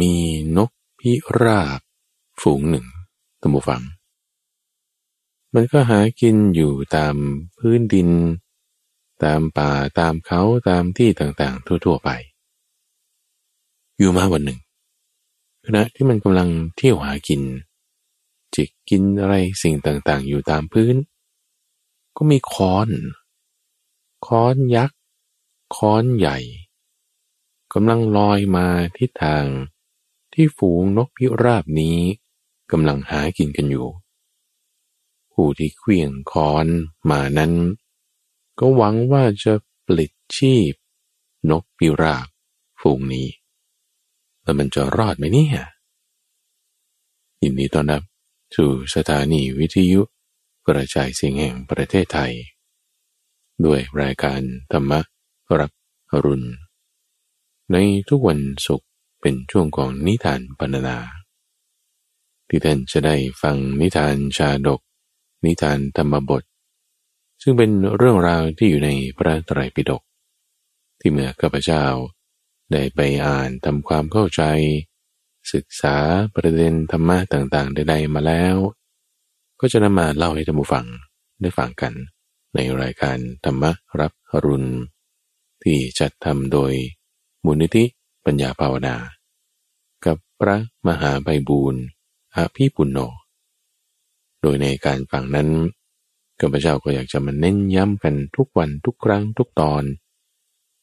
มีนกพิราบ ฝูงหนึ่งตัมบูฟัง มันก็หากินอยู่ตามพื้นดิน ตามป่าตามเขาตามที่ต่างๆ ทั่ว ๆ ไป อยู่มาวันหนึ่งขณะที่มันกำลังเที่ยวหากิน จิกกินอะไรสิ่งต่างๆ อยู่ตามพื้น ก็มีค้อน ค้อนยักษ์ ค้อนใหญ่กำลังลอยมาทิศทาง ที่ฝูงนกพิราบนี้กำลังหากินกันอยู่ ผู้ที่เควียงคอนมานั้น ก็หวังว่าจะปลิดชีพ นกพิราบฝูงนี้ แล้วมันจะรอดไหมเนี่ยยินดีต้อนรับสู่สถานีวิทยุกระจายเสียงแห่งประเทศไทย ด้วยรายการธรรมรับอรุณ ในทุกวันศุกร์ เป็นช่วงของนิทานปรรณนา ที่ท่านจะได้ฟังนิทานชาดก นิทานธรรมบท ซึ่งเป็นเรื่องราวที่อยู่ในพระไตรปิฎกที่เมื่อข้าพเจ้า ได้ไปอ่านทำความเข้าใจ ศึกษาประเด็นธรรมะต่างๆใดๆมาแล้ว ก็จะนำมาเล่าให้ท่านผู้ฟังได้ฟังกัน ในรายการธรรมรับอรุณ ที่จัดทำโดยมูลนิธิ ปัญญาภาวนา กับพระมหาไพบูรณ์อภีปุณโญโดยในการฟังนั้นข้าพเจ้าก็อยากจะมาเน้นย้ำกันทุกวันทุกครั้งทุกตอน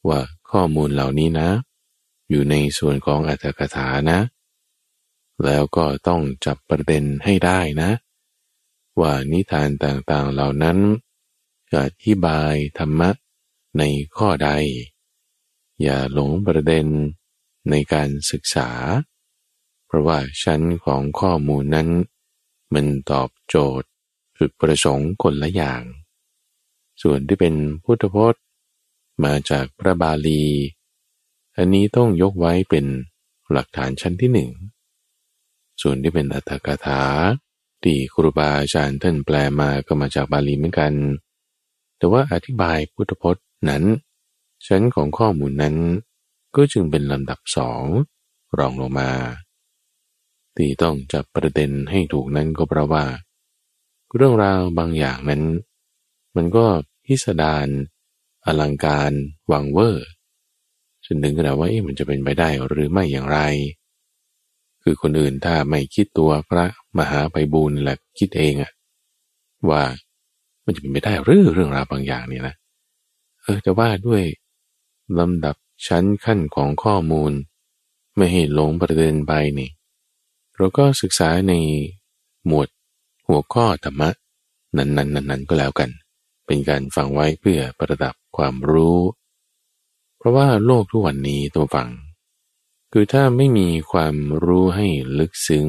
ว่าข้อมูลเหล่านี้นะ อยู่ในส่วนของอัตถกถานะ แล้วก็ต้องจับประเด็นให้ได้นะ ว่านิทานต่างๆเหล่านั้นอธิบายธรรมะในข้อใด อย่าหลงประเด็น ในการศึกษา เพราะว่าชั้นของข้อมูลนั้น มันตอบโจทย์จุดประสงค์คนละอย่าง ส่วนที่เป็นพุทธพจน์ มาจากพระบาลี อันนี้ต้องยกไว้เป็นหลักฐานชั้นที่หนึ่ง ส่วนที่เป็นอัตถกถาที่ครูบาอาจารย์ท่านแปลมาก็มาจากบาลีเหมือนกัน แต่ว่าอธิบายพุทธพจน์นั้น ชั้นของข้อมูลนั้น ก็จึงเป็นลำดับสองรองลงมาที่ต้องจับประเด็นให้ถูกนั้นก็เพราะว่า เรื่องราวบางอย่างนั้น มันก็พิสดารอลังการวังเวอร์จนถึงขนาดว่ามันจะเป็นไปได้หรือไม่อย่างไร คือคนอื่นถ้าไม่คิดตัวพระมหาไพบูลแหละคิดเองอะว่ามันจะเป็นไปได้หรือเรื่องราวบางอย่างเนี่ยนะเออแต่ว่าด้วยลำดับ ชั้นขั้นของข้อมูล ไม่ให้หลงประเด็นไปนี่ เราก็ศึกษาในหมวดหัวข้อธรรมะ นั้นๆนั้นๆก็แล้วกัน เป็นการฟังไว้เพื่อประดับความรู้ เพราะว่าโลกทุกวันนี้ตัวฟัง คือถ้าไม่มีความรู้ให้ลึกซึ้ง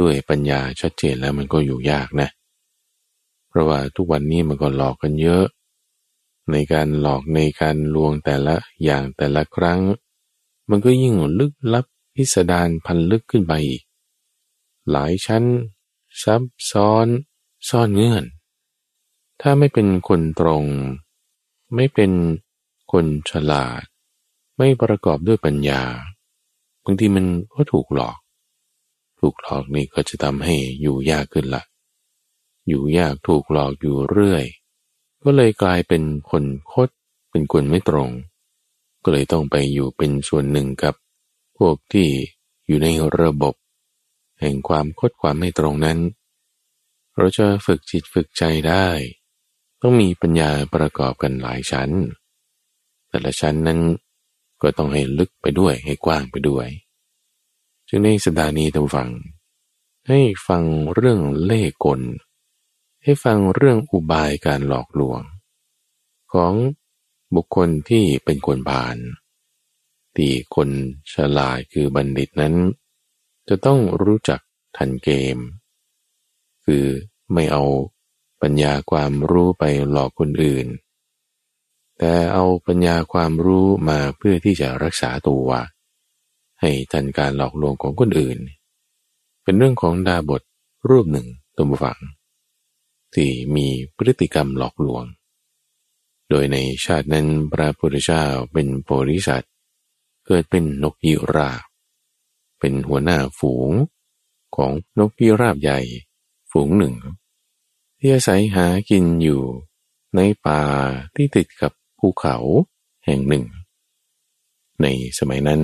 ด้วยปัญญาชัดเจนแล้วมันก็อยู่ยากนะ เพราะว่าทุกวันนี้มันก็หลอกกันเยอะ ในการหลอกในการลวงแต่ละอย่างแต่ละครั้ง มันก็ยิ่งลึกลับพิสดารพันลึกขึ้นไปอีก หลายชั้น ซับซ้อน ซ่อนเงื่อน ถ้าไม่เป็นคนตรง ไม่เป็นคนฉลาด ไม่ประกอบด้วยปัญญาบางทีมันก็ถูกหลอก ถูกหลอกนี่ก็จะทำให้อยู่ยากขึ้นละอยู่ยากถูกหลอกอยู่เรื่อย ก็เลยกลายเป็นคนคดเป็นคนไม่ตรง ก็เลยต้องไปอยู่เป็นส่วนหนึ่งกับ พวกที่อยู่ในระบบ แห่งความคดความไม่ตรงนั้น เราจะฝึกจิตฝึกใจได้ ต้องมีปัญญาประกอบกันหลายชั้น แต่ละชั้นนั้นก็ต้องให้ลึกไปด้วยให้กว้างไปด้วย จึงในสัปดาห์นี้ท่านฟัง ให้ฟังเรื่องเล่กล ให้ฟังเรื่องอุบายการหลอกลวง ของบุคคลที่เป็นคนบานที่คนฉลาดคือบัณฑิตนั้น จะต้องรู้จักทันเกม คือไม่เอาปัญญาความรู้ไปหลอกคนอื่น แต่เอาปัญญาความรู้มาเพื่อที่จะรักษาตัว ให้ทันการหลอกลวงของคนอื่น เป็นเรื่องของดาบทรูปหนึ่งตัวฝัง ที่มีพฤติกรรมหลอกลวง โดยในชาตินั้นพระพุทธเจ้าเป็นโพธิสัตว์เกิดเป็นนกยิราเป็นหัวหน้าฝูงของนกพิราบใหญ่ ฝูงหนึ่ง ที่อาศัยหากินอยู่ในป่าที่ติดกับภูเขาแห่งหนึ่ง ในสมัยนั้น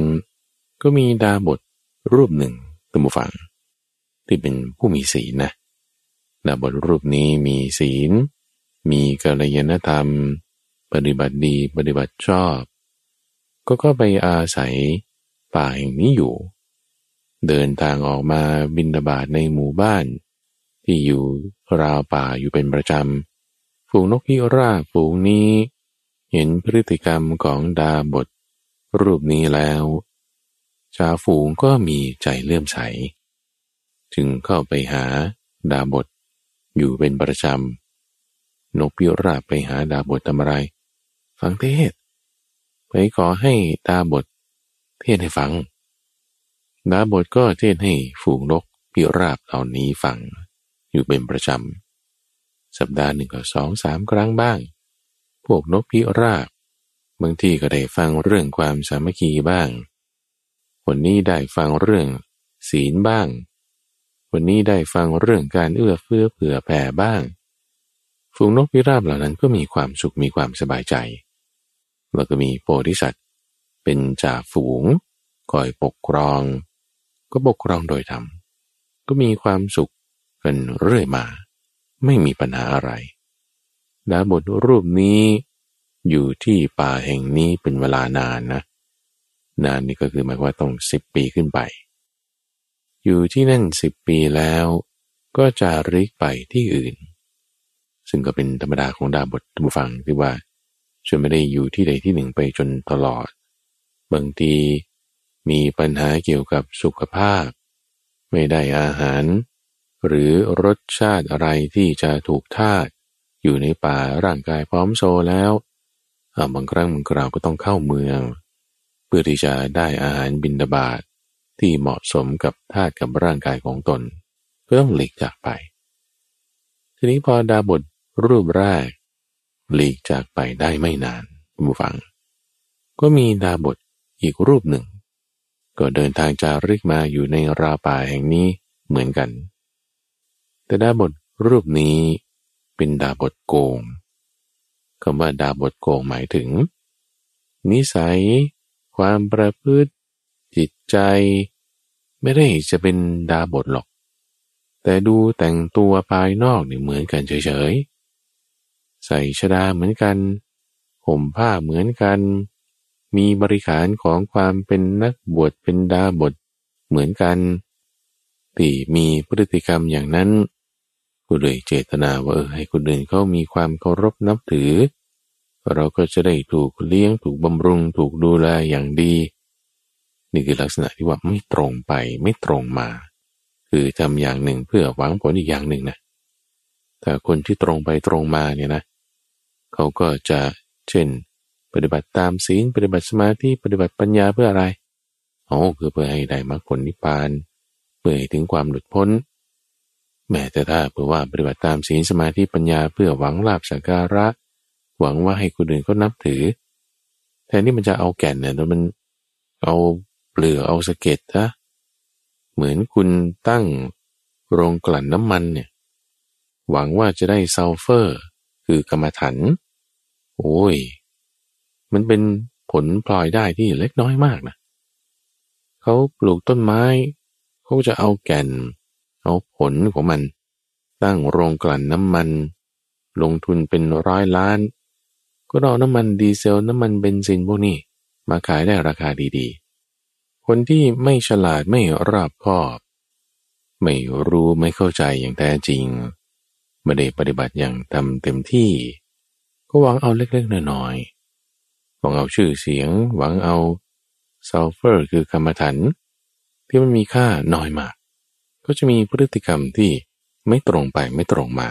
ก็มีดาบทรูปหนึ่งตัมฟัง ที่เป็นผู้มีศีลนะ ดาบทรูปนี้มีศีล มีกัลยาณธรรม ปฏิบัติดีปฏิบัติชอบ ก็ก็ไปอาศัยป่าแห่งนี้อยู่ เดินทางออกมาบินบาตในหมู่บ้าน ที่อยู่ราวป่าอยู่เป็นประจำ ฝูงนกพิราบฝูงนี้ เห็นพฤติกรรมของดาบทรูปนี้แล้วชาวฝูงก็มีใจเลื่อมใส จึงเข้าไปหาดาบท อยู่เป็นประจำนกพิราบไปหาดาบททำอะไร ฟังเทศ ไปขอให้ดาบทเทศให้ฟัง ดาบทก็เทศให้ฝูงนกพิราบเหล่านี้ฟัง อยู่เป็นประจำสัปดาห์หนึ่งก็สองสามครั้งบ้าง พวกนกพิราบบางทีก็ได้ฟังเรื่องความสามัคคีบ้างวันนี้ได้ฟังเรื่องศีลบ้าง วันนี้ได้ฟังเรื่องการเอื้อเฟื้อเผื่อแผ่บ้าง ฝูงนกพิราบเหล่านั้นก็มีความสุขมีความสบายใจ แล้วก็มีโพธิสัตว์ เป็นจ่าฝูงคอยปกครอง ก็ปกครองโดยธรรมก็มีความสุขกันเรื่อยมา ไม่มีปัญหาอะไรดาบทรูปนี้อยู่ที่ป่าแห่งนี้เป็นเวลานานนะ นานนี่ก็คือหมายว่าต้องสิบปีขึ้นไป อยู่ที่นั่นสิบปีแล้ว ก็จะริกไปที่อื่น ซึ่งก็เป็นธรรมดาของดาบททุฟังที่ว่าชนไม่ได้อยู่ที่ใดที่หนึ่งไปจนตลอด บางทีมีปัญหาเกี่ยวกับสุขภาพ ไม่ได้อาหาร หรือรสชาติอะไรที่จะถูกทาตอยู่ในป่าร่างกายพร้อมโซแล้วบางครั้งบางคราวก็ต้องเข้าเมือง เพื่อที่จะได้อาหารบินดาบาต ที่เหมาะสมกับธาตุกับร่างกายของตน ก็ต้องหลีกจากไป ทีนี้พอดาบทรูปแรก หลีกจากไปได้ไม่นานผู้ฟัง ก็มีดาบทอีกรูปหนึ่ง ก็เดินทางจาริกมาอยู่ในราป่าแห่งนี้เหมือนกัน แต่ดาบทรูปนี้เป็นดาบทโกงคำว่าดาบทโกงหมายถึง นิสัย ความประพฤติจิต ใจ ไม่ได้จะเป็นดาบทหรอก แต่ดูแต่งตัวภายนอกเนี่ยเหมือนกันเฉยๆ ใส่ชดาเหมือนกันห่มผ้าเหมือนกัน มีบริขารของความเป็นนักบวชเป็นดาบทเหมือนกันตีมีพฤติกรรมอย่างนั้นกูเลยเจตนาว่าเออให้คนอื่นเขามีความเคารพนับถือ เราก็จะได้ถูกเลี้ยงถูกบำรุงถูกดูแลอย่างดี นี่คือลักษณะที่ว่าไม่ตรงไปไม่ตรงมา คือทำอย่างหนึ่งเพื่อหวังผลอีกอย่างหนึ่งนะแต่คนที่ตรงไปตรงมาเนี่ยนะเขาก็จะเช่น ปฏิบัติตามศีลปฏิบัติสมาธิปฏิบัติปัญญาเพื่ออะไรโอ้คือเพื่อให้ได้มรรคผลนิพพานเพื่อให้ถึงความหลุดพ้น แม้แต่ถ้าเพื่อว่าปฏิบัติตามศีลสมาธิปัญญาเพื่อหวังลาบสักการะ หวังว่าให้คนอื่นเขานับถือแทนที่มันจะเอาแก่นเนี่ยมันเอา เปลือกเอาสะเก็ดนะเหมือนคุณตั้งโรงกลั่นน้ำมันเนี่ย หวังว่าจะได้ซัลเฟอร์ คือกรรมฐานโอ้ย มันเป็นผลพลอยได้ที่เล็กน้อยมากนะเขาปลูกต้นไม้ เขาจะเอาแก่น เอาผลของมัน ตั้งโรงกลั่นน้ำมัน ลงทุนเป็นร้อยล้าน ก็เอาน้ำมันดีเซลน้ำมันเบนซินพวกนี้ มาขายได้ราคาดีๆ คนที่ไม่ฉลาดไม่รอบคอบ ไม่รู้ไม่เข้าใจอย่างแท้จริง ไม่ได้ปฏิบัติอย่างทำเต็มที่ ก็หวังเอาเล็กๆน้อยๆหวังเอาชื่อเสียง หวังเอาซัลเฟอร์คือกรรมฐานที่มันมีค่าน้อยมาก ก็จะมีพฤติกรรมที่ไม่ตรงไปไม่ตรงมา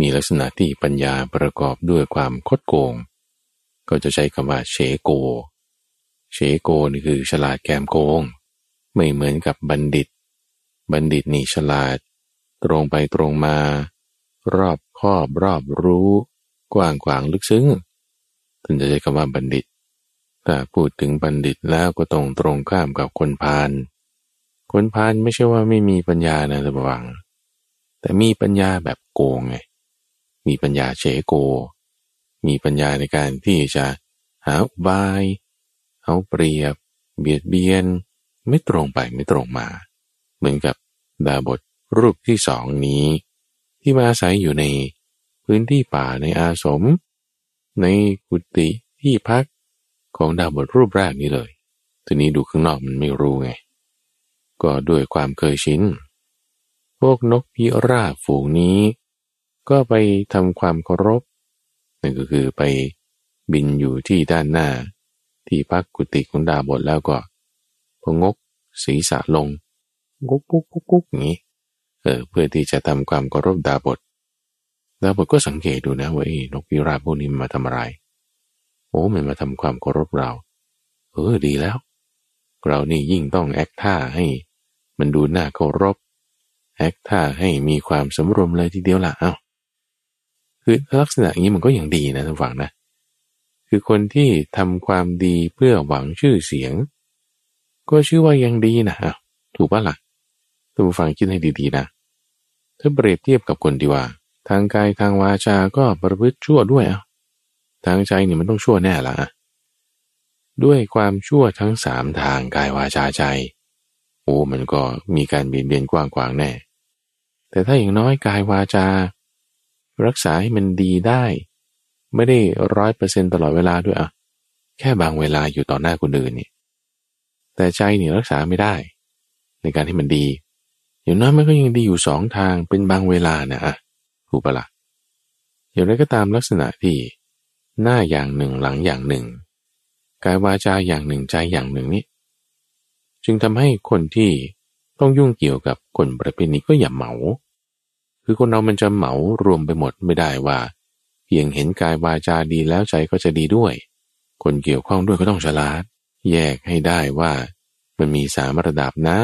มีลักษณะที่ปัญญาประกอบด้วยความคดโกง ก็จะใช้คำว่าเฉโก เฉโกนี่คือฉลาดแกมโกง ไม่เหมือนกับบัณฑิต บัณฑิตนี่ฉลาด ตรงไปตรงมา รอบครอบรอบรู้ กว้างขวางลึกซึ้งท่านจะใช้คำว่าบัณฑิตแต่พูดถึงบัณฑิตแล้วก็ตรงตรงข้ามกับคนพาลคนพาลไม่ใช่ว่าไม่มีปัญญานะระวัง แต่มีปัญญาแบบโกงไงมีปัญญาเฉโก มีปัญญาในการที่จะหาอุบาย เอาเปรียบ เบียดเบียน ไม่ตรงไปไม่ตรงมา เหมือนกับดาบทรูปที่สองนี้ ที่มาอาศัยอยู่ในพื้นที่ป่าในอาสม ในกุฏิที่พักของดาบทรูปแรกนี้เลย ทีนี้ดูข้างนอกมันไม่รู้ไง ก็ด้วยความเคยชิน พวกนกพิราบฝูงนี้ ก็ไปทำความเคารพนั่นก็คือไปบินอยู่ที่ด้านหน้า ที่พักกุฏิของดาบทแล้วก็พงกศีรษะลงกุ๊กกุ๊กกุ๊กกุ๊กอย่างนี้เออเพื่อที่จะทำความเคารพดาบทดาบทก็สังเกตดูนะว่าไอ้นกพิราบพวกนี้มาทำอะไร โอ้มันมาทำความเคารพเรา เออดีแล้ว เรานี่ยิ่งต้องแอคท่าให้ มันดูน่าเคารพแอคท่าให้มีความสมรวมเลยทีเดียวละเอา้าคือลักษณะอย่างนี้มันก็ยังดีนะท่านฟังนะ คือคนที่ทำความดีเพื่อหวังชื่อเสียง ก็ชื่อว่ายังดีนะถูกปะละ่ะท่านฟังคิดให้ดีๆนะ ถ้าเปรียบเทียบกับคนที่ว่า ทางกายทางวาจาก็ประพฤติชั่วด้วยอะทางใจนี่มันต้องชั่วแน่ละด้วยความชั่วทั้งสามทางกายวาจาใจ โอ้มันก็มีการเบียดเบียนกว้างกวางแน่ แต่ถ้าอย่างน้อยกายวาจา รักษาให้มันดีได้ ไม่ได้ร้อยเปอร์เซ็นตลอดเวลาด้วยอะแค่บางเวลาอยู่ต่อหน้าคนอื่นนี่แต่ใจนี่รักษาไม่ได้ ในการให้มันดี อย่างน้อยมันก็ยังดีอยู่สองทางเป็นบางเวลานะอะถูกปะละ่ะอย่างไรก็ตามลักษณะที่หน้าอย่างหนึ่งหลังอย่างหนึ่งกายวาจาอย่างหนึ่งใจอย่างหนึ่งนี่จึงทำให้คนที่ต้องยุ่งเกี่ยวกับคนประเภทนี้ก็อย่าเหมา คือคนเรามันจะเหมารวมไปหมดไม่ได้ว่า เพียงเห็นกายวาจาดีแล้วใจก็จะดีด้วย คนเกี่ยวข้องด้วยก็ต้องฉลาด แยกให้ได้ว่ามันมีสามระดับนะ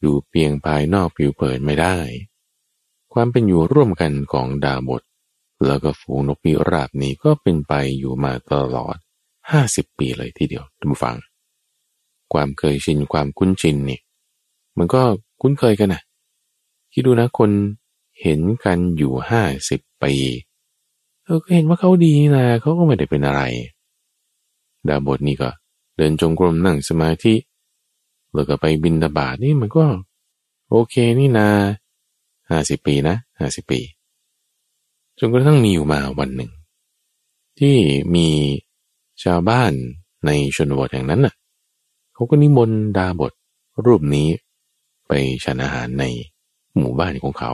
อยู่เพียงภายนอกผิวเผินไม่ได้ ความเป็นอยู่ร่วมกันของดาบท แล้วก็ฝูงนกพิราบนี้ก็เป็นไปอยู่มาตลอดห้าสิบปีเลยทีเดียวท่านผู้ฟัง ความเคยชินความคุ้นชินนี่มันก็คุ้นเคยกันนะคิดดูนะคนเห็นกันอยู่ห้าสิบปี เออก็เห็นว่าเขาดีนะเขาก็ไม่ได้เป็นอะไร ดาบทนี่ก็ เดินจงกรมนั่งสมาธิแล้วก็ไปบินตบาทนี่มันก็ โอเคนี่นาห้าสิบปีนะห้าสิบปี จนกระทั่งมีอยู่มาวันหนึ่ง ที่มีชาวบ้านในชนบทแห่งนั้นน่ะเขาก็นิมนต์ดาบทรูปนี้ไปฉันอาหารในหมู่บ้านของเขา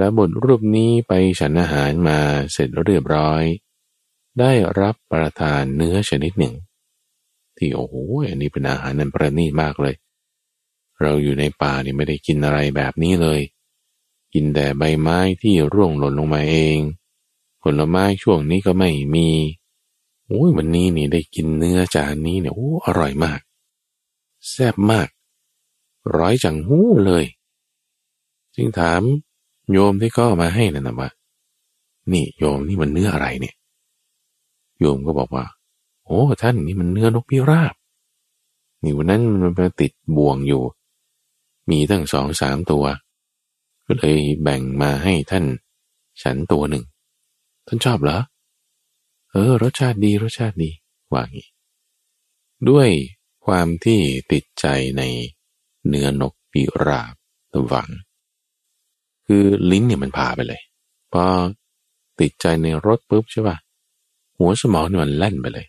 ดาบทรูปนี้ไปฉันอาหารมาเสร็จเรียบร้อย ได้รับประทานเนื้อชนิดหนึ่ง ที่โอ้โหอันนี้เป็นอาหารนันประณีตมากเลย เราอยู่ในป่านี่ไม่ได้กินอะไรแบบนี้เลย กินแต่ใบไม้ที่ร่วงหล่นลงมาเอง ผลไม้ช่วงนี้ก็ไม่มีโอ้ยวันนี้นี่ได้กินเนื้อจานนี้เนี่ยโอ้อร่อยมาก แซ่บมาก ร้อยจังหู้เลย จึงถาม โยมที่ก็มาให้นั่นนะว่า นี่โยมนี่มันเนื้ออะไรเนี่ย โยมก็บอกว่า โอ้ท่านนี่มันเนื้อนกพิราบ นี่วันนั้นมันไปติดบ่วงอยู่ มีตั้งสองสามตัว ก็เลยแบ่งมาให้ท่าน ฉันตัวหนึ่ง ท่านชอบเหรอ เออ รสชาติดีรสชาติดีว่างี้ ด้วยความที่ติดใจในเนื้อนกปีราบตะวัง คือลิ้นเนี่ยมันพาไปเลยพอติดใจในรถปุ๊บใช่ป่ะหัวสมองเนี่ยมันแล่นไปเลย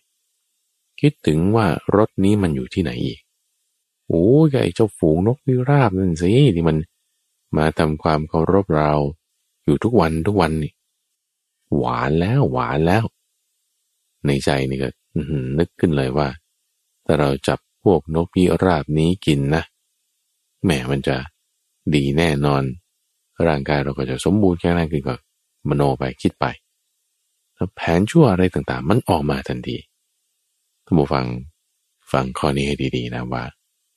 คิดถึงว่ารถนี้มันอยู่ที่ไหนอีกโอ้ยไอ้เจ้าฝูงนกพิราบนั่นสิที่มันมาทำความเคารพเรา อยู่ทุกวันทุกวันนี่หวานแล้วหวานแล้ว ในใจนี่ก็นึกขึ้นเลยว่าถ้าเราจับพวกนกพิราบนี้กินนะแหมมันจะดีแน่นอน ร่างกายเราก็จะสมบูรณ์แข็งแรงขึ้นก็มโนไปคิดไปแล้วแผนชั่วอะไรต่างๆ มันออกมาทันทีท่านผู้ฟังฟังข้อนี้ให้ดีๆนะว่า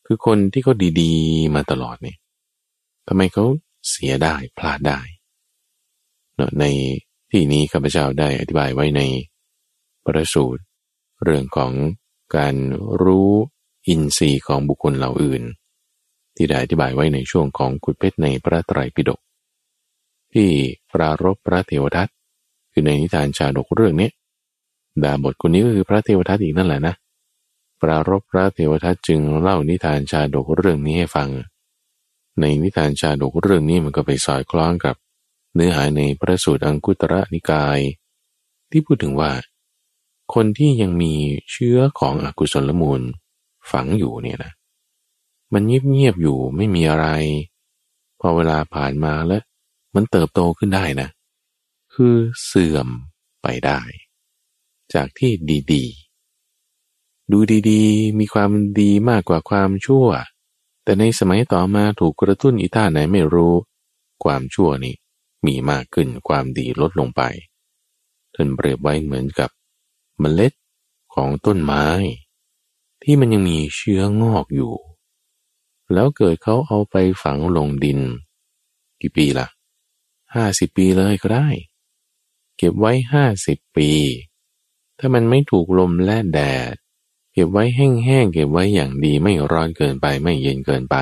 คือคนที่เขาดีๆ มาตลอดเนี่ยทำไมเขาเสียได้พลาดได้เนาะในที่นี้ข้าพเจ้าได้อธิบายไว้ในประสูตร เรื่องของการรู้อินทรีย์ของบุคคลเหล่าอื่น ที่ได้อธิบายไว้ในช่วงของขุดเพชรในพระไตรปิฎก ที่ปรารบพระเทวทัตคือในนิทานชาดกเรื่องนี้ดาบทคนนี้ก็คือพระเทวทัตอีกนั่นแหละนะปรารบพระเทวทัตจึงเล่านิทานชาดกเรื่องนี้ให้ฟัง ในนิทานชาดกเรื่องนี้มันก็ไปสอดคล้องกับ เนื้อหาในพระสูตรอังคุตระนิกาย ที่พูดถึงว่า คนที่ยังมีเชื้อของอกุศลมูลฝังอยู่เนี่ยนะมันเงียบๆอยู่ไม่มีอะไร พอเวลาผ่านมาแล้ว มันเติบโตขึ้นได้นะ คือเสื่อมไปได้ จากที่ดี ๆ ดูดีๆ มีความดีมากกว่าความชั่ว แต่ในสมัยต่อมาถูกกระตุ้นอีท่าไหนไม่รู้ ความชั่วนี้มีมากขึ้นความดีลดลงไปท่านเปรียบไว้เหมือนกับเมล็ดของต้นไม้ ที่มันยังมีเชื้องอกอยู่ แล้วเกิดเขาเอาไปฝังลงดิน กี่ปีละ่ะ ห้าสิบปีเลยก็ได้ เก็บไว้ห้าสิบปี ถ้ามันไม่ถูกลมและแดด เก็บไว้แห้งๆเก็บไว้อย่างดีไม่ร้อนเกินไปไม่เย็นเกินไป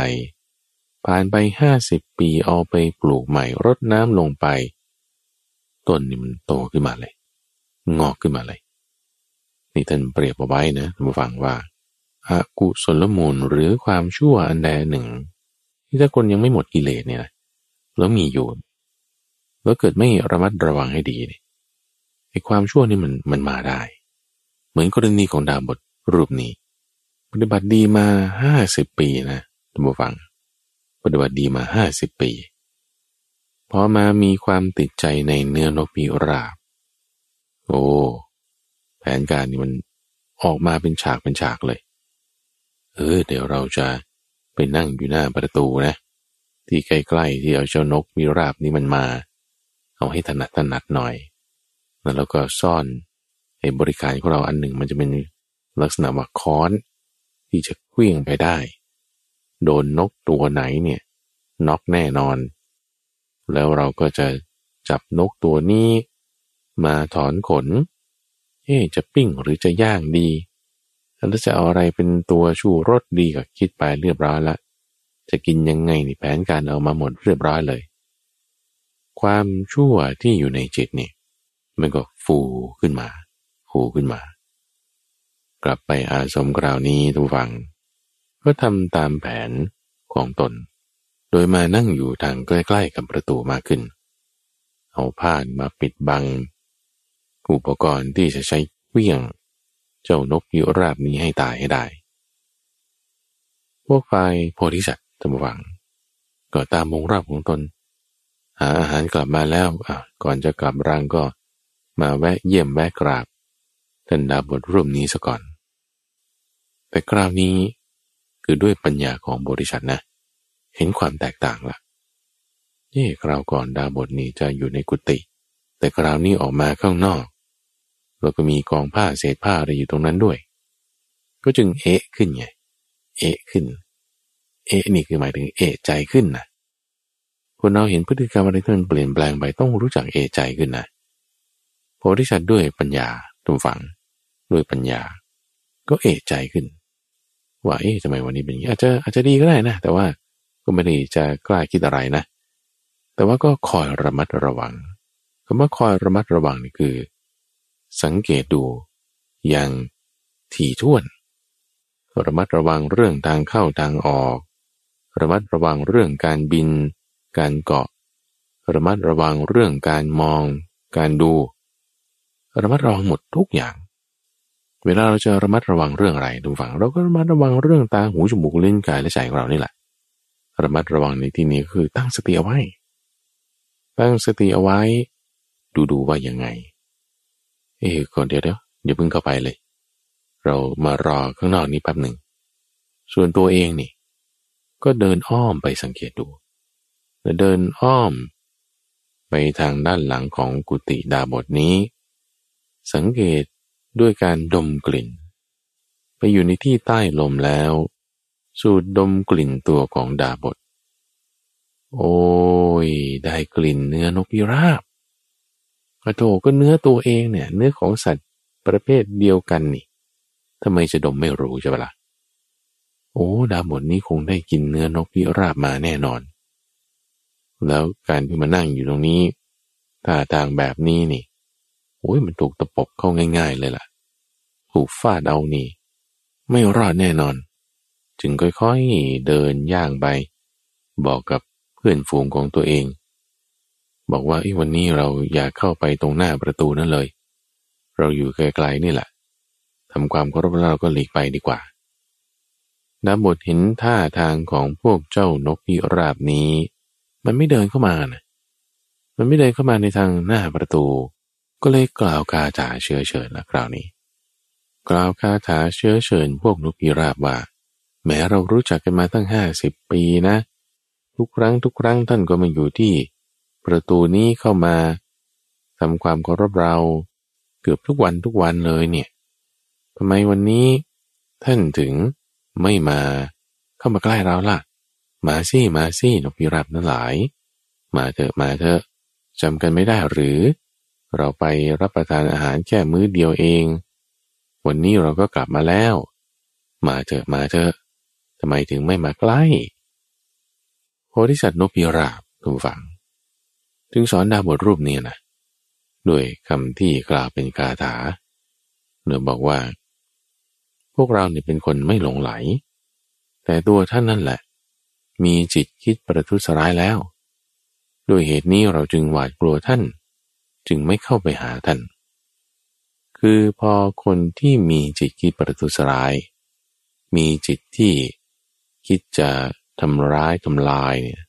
ผ่านไปห้าสิบปีเอาไปปลูกใหม่รดน้ำลงไป ต้นนี่มันโตขึ้นมาเลย งอกขึ้นมาเลย นี่ท่านเปรียบเอาไว้นะท่านผู้ฟังว่าอากุศลมูลหรือความชั่วอันใดหนึ่ง ที่ถ้าคนยังไม่หมดกิเลสเนี่ยแล้วมีอยู่ แล้วเกิดไม่ระมัดระวังให้ดีเนี่ยไอ้ความชั่วนี่มันมันมาได้ เหมือนกรณีของดาวบทรูปนี้ ปฏิบัติดีมาห้าสิบปีนะท่านผู้ฟัง ปฏิบัติดีมาห้าสิบปีพอมามีความติดใจในเนื้อนกปีราบ โอ้ แผนการนี่มันออกมาเป็นฉากเป็นฉากเลย เออ เดี๋ยวเราจะไปนั่งอยู่หน้าประตูนะ ที่ใกล้ๆที่เอาเจ้านกมีราบนี้มันมา เอาให้ถนัดถนัดหน่อย แล้วเราก็ซ่อนไอ้บริการของเราอันหนึ่งมันจะเป็นลักษณะว่าค้อน ที่จะเคลื่องไปได้ โดนนกตัวไหนเนี่ยน็อกแน่นอน แล้วเราก็จะจับนกตัวนี้ มาถอนขน เอ๊จะปิ้งหรือจะย่างดี แล้วจะเอาอะไรเป็นตัวชูรสดีก็คิดไปเรียบร้อยละ จะกินยังไงนี่แผนการเอามาหมดเรียบร้อยเลย ความชั่วที่อยู่ในจิตนี่มันก็ฟูขึ้นมา ฟูขึ้นมา กลับไปอาสมคราวนี้ทุกฝัง ก็ทำตามแผนของตน โดยมานั่งอยู่ทางใกล้ๆกับประตูมากขึ้น เอาผ้ามาปิดบัง อุปกรณ์ที่จะใช้เวี่ยง เจ้านกยุราบนี้ให้ตายให้ได้ พวกไฟโพธิสัตว์ตำวังก็ตามมงราบของตนาอาหารกลับมาแล้วก่อนจะกลับรังก็มาแวะเยี่ยมแวะกราบท่านดาบทรูปนี้ซะก่อน แต่คราวนี้คือด้วยปัญญาของบริษัทนะ เห็นความแตกต่างละนี่คราวก่อนดาบทนี้จะอยู่ในกุฏิแต่คราวนี้ออกมาข้างนอก แล้วก็มีกองผ้าเศษผ้าอะไรอยู่ตรงนั้นด้วย ก็จึงเอะขึ้นไง เอะขึ้น เอะนี่คือหมายถึงเอะใจขึ้นนะ คนเราเห็นพฤติกรรมอะไรที่มันเปลี่ยนแปลงไปต้องรู้จักเอใจขึ้นนะโพธิสัตว์ด้วยปัญญาตุ่มฝังด้วยปัญญา ก็เอใจขึ้น ว่าเอ๊ะทำไมวันนี้เป็นอย่างนี้อาจจะอาจจะดีก็ได้นะ แต่ว่าก็ไม่ได้จะกล้าคิดอะไรนะ แต่ว่าก็คอยระมัดระวังคำว่าคอยระมัดระวังนี่คือ สังเกตดูอย่างถี่ถ้วน ระมัดระวังเรื่องทางเข้าทางออก ระมัดระวังเรื่องการบิน การเกาะ ระมัดระวังเรื่องการมอง การดู ระมัดระวังหมดทุกอย่าง เวลาเราจะระมัดระวังเรื่องอะไรดูฝัง เราก็ระมัดระวังเรื่องตาหูจมูกลิ้นกายและใจของเรานี่แหละ ระมัดระวังในที่นี้คือตั้งสติเอาไว้ ตั้งสติเอาไว้ ดูดูว่ายังไง เอ้ก่อนเดี๋ยวเดี๋ยวอย่าเพิ่งเข้าไปเลย เรามารอข้างนอกนี้แป๊บหนึ่งส่วนตัวเองนี่ ก็เดินอ้อมไปสังเกตดู เดินอ้อม ไปทางด้านหลังของกุฏิดาบทนี้ สังเกตด้วยการดมกลิ่น ไปอยู่ในที่ใต้ลมแล้ว สูดดมกลิ่นตัวของดาบท โอ้ย ได้กลิ่นเนื้อนกพิราบกระโถก็เนื้อตัวเองเนี่ย เนื้อของสัตว์ประเภทเดียวกันนี่ทำไมจะดมไม่รู้ใช่ปะละ่ะโอ้ ดาบทนี้คงได้กินเนื้อนกพิราบมาแน่นอน แล้วการที่มานั่งอยู่ตรงนี้ท่าทางแบบนี้นี่โอ้ยมันถูกตะปบเข้าง่าย ๆ เลยล่ะ ถูกฟาดเอานี่ ไม่รอดแน่นอน จึงค่อยๆเดินย่างไป บอกกับเพื่อนฝูงของตัวเอง บอกว่าไอ้วันนี้เราอย่าเข้าไปตรงหน้าประตูนั่นเลย เราอยู่ไกลๆนี่แหละทำความเคารพเราก็หลีกไปดีกว่าดาบทเห็นท่าทางของพวกเจ้านกพิราบนี้ มันไม่เดินเข้ามานะมันไม่เดินเข้ามาในทางหน้าประตู ก็เลยกล่าวคาถาเชื้อเชิญละคราวนี้ กล่าวคาถาเชื้อเชิญพวกนกพิราบว่า แม้เรารู้จักกันมาตั้งห้าสิบปีนะ ทุกครั้งทุกครั้งท่านก็มาอยู่ที่ ประตูนี้เข้ามาทำความเคารพเราเกือบทุกวันทุกวันเลยเนี่ยทำไมวันนี้ ท่านถึงไม่มาเข้ามาใกล้เราล่ะ มาสิมาสินกพิราบนั่นหลาย มาเถอะมาเถอะจำกันไม่ได้หรือ เราไปรับประทานอาหารแค่มื้อเดียวเอง วันนี้เราก็กลับมาแล้ว มาเถอะมาเถอะทำไมถึงไม่มาใกล้โพธิสัตว์นกพิราบทุกฝัง ถึงสอนดาบทรูปนี้นะด้วยคำที่กล่าวเป็นคาถาเนือบอกว่า พวกเราเนี่ยเป็นคนไม่หลงไหล แต่ตัวท่านนั่นแหละ มีจิตคิดประทุษร้ายแล้ว ด้วยเหตุนี้เราจึงหวาดกลัวท่าน จึงไม่เข้าไปหาท่าน คือพอคนที่มีจิตคิดประทุษร้าย มีจิตที่คิดจะทำร้ายทำลายเนี่ย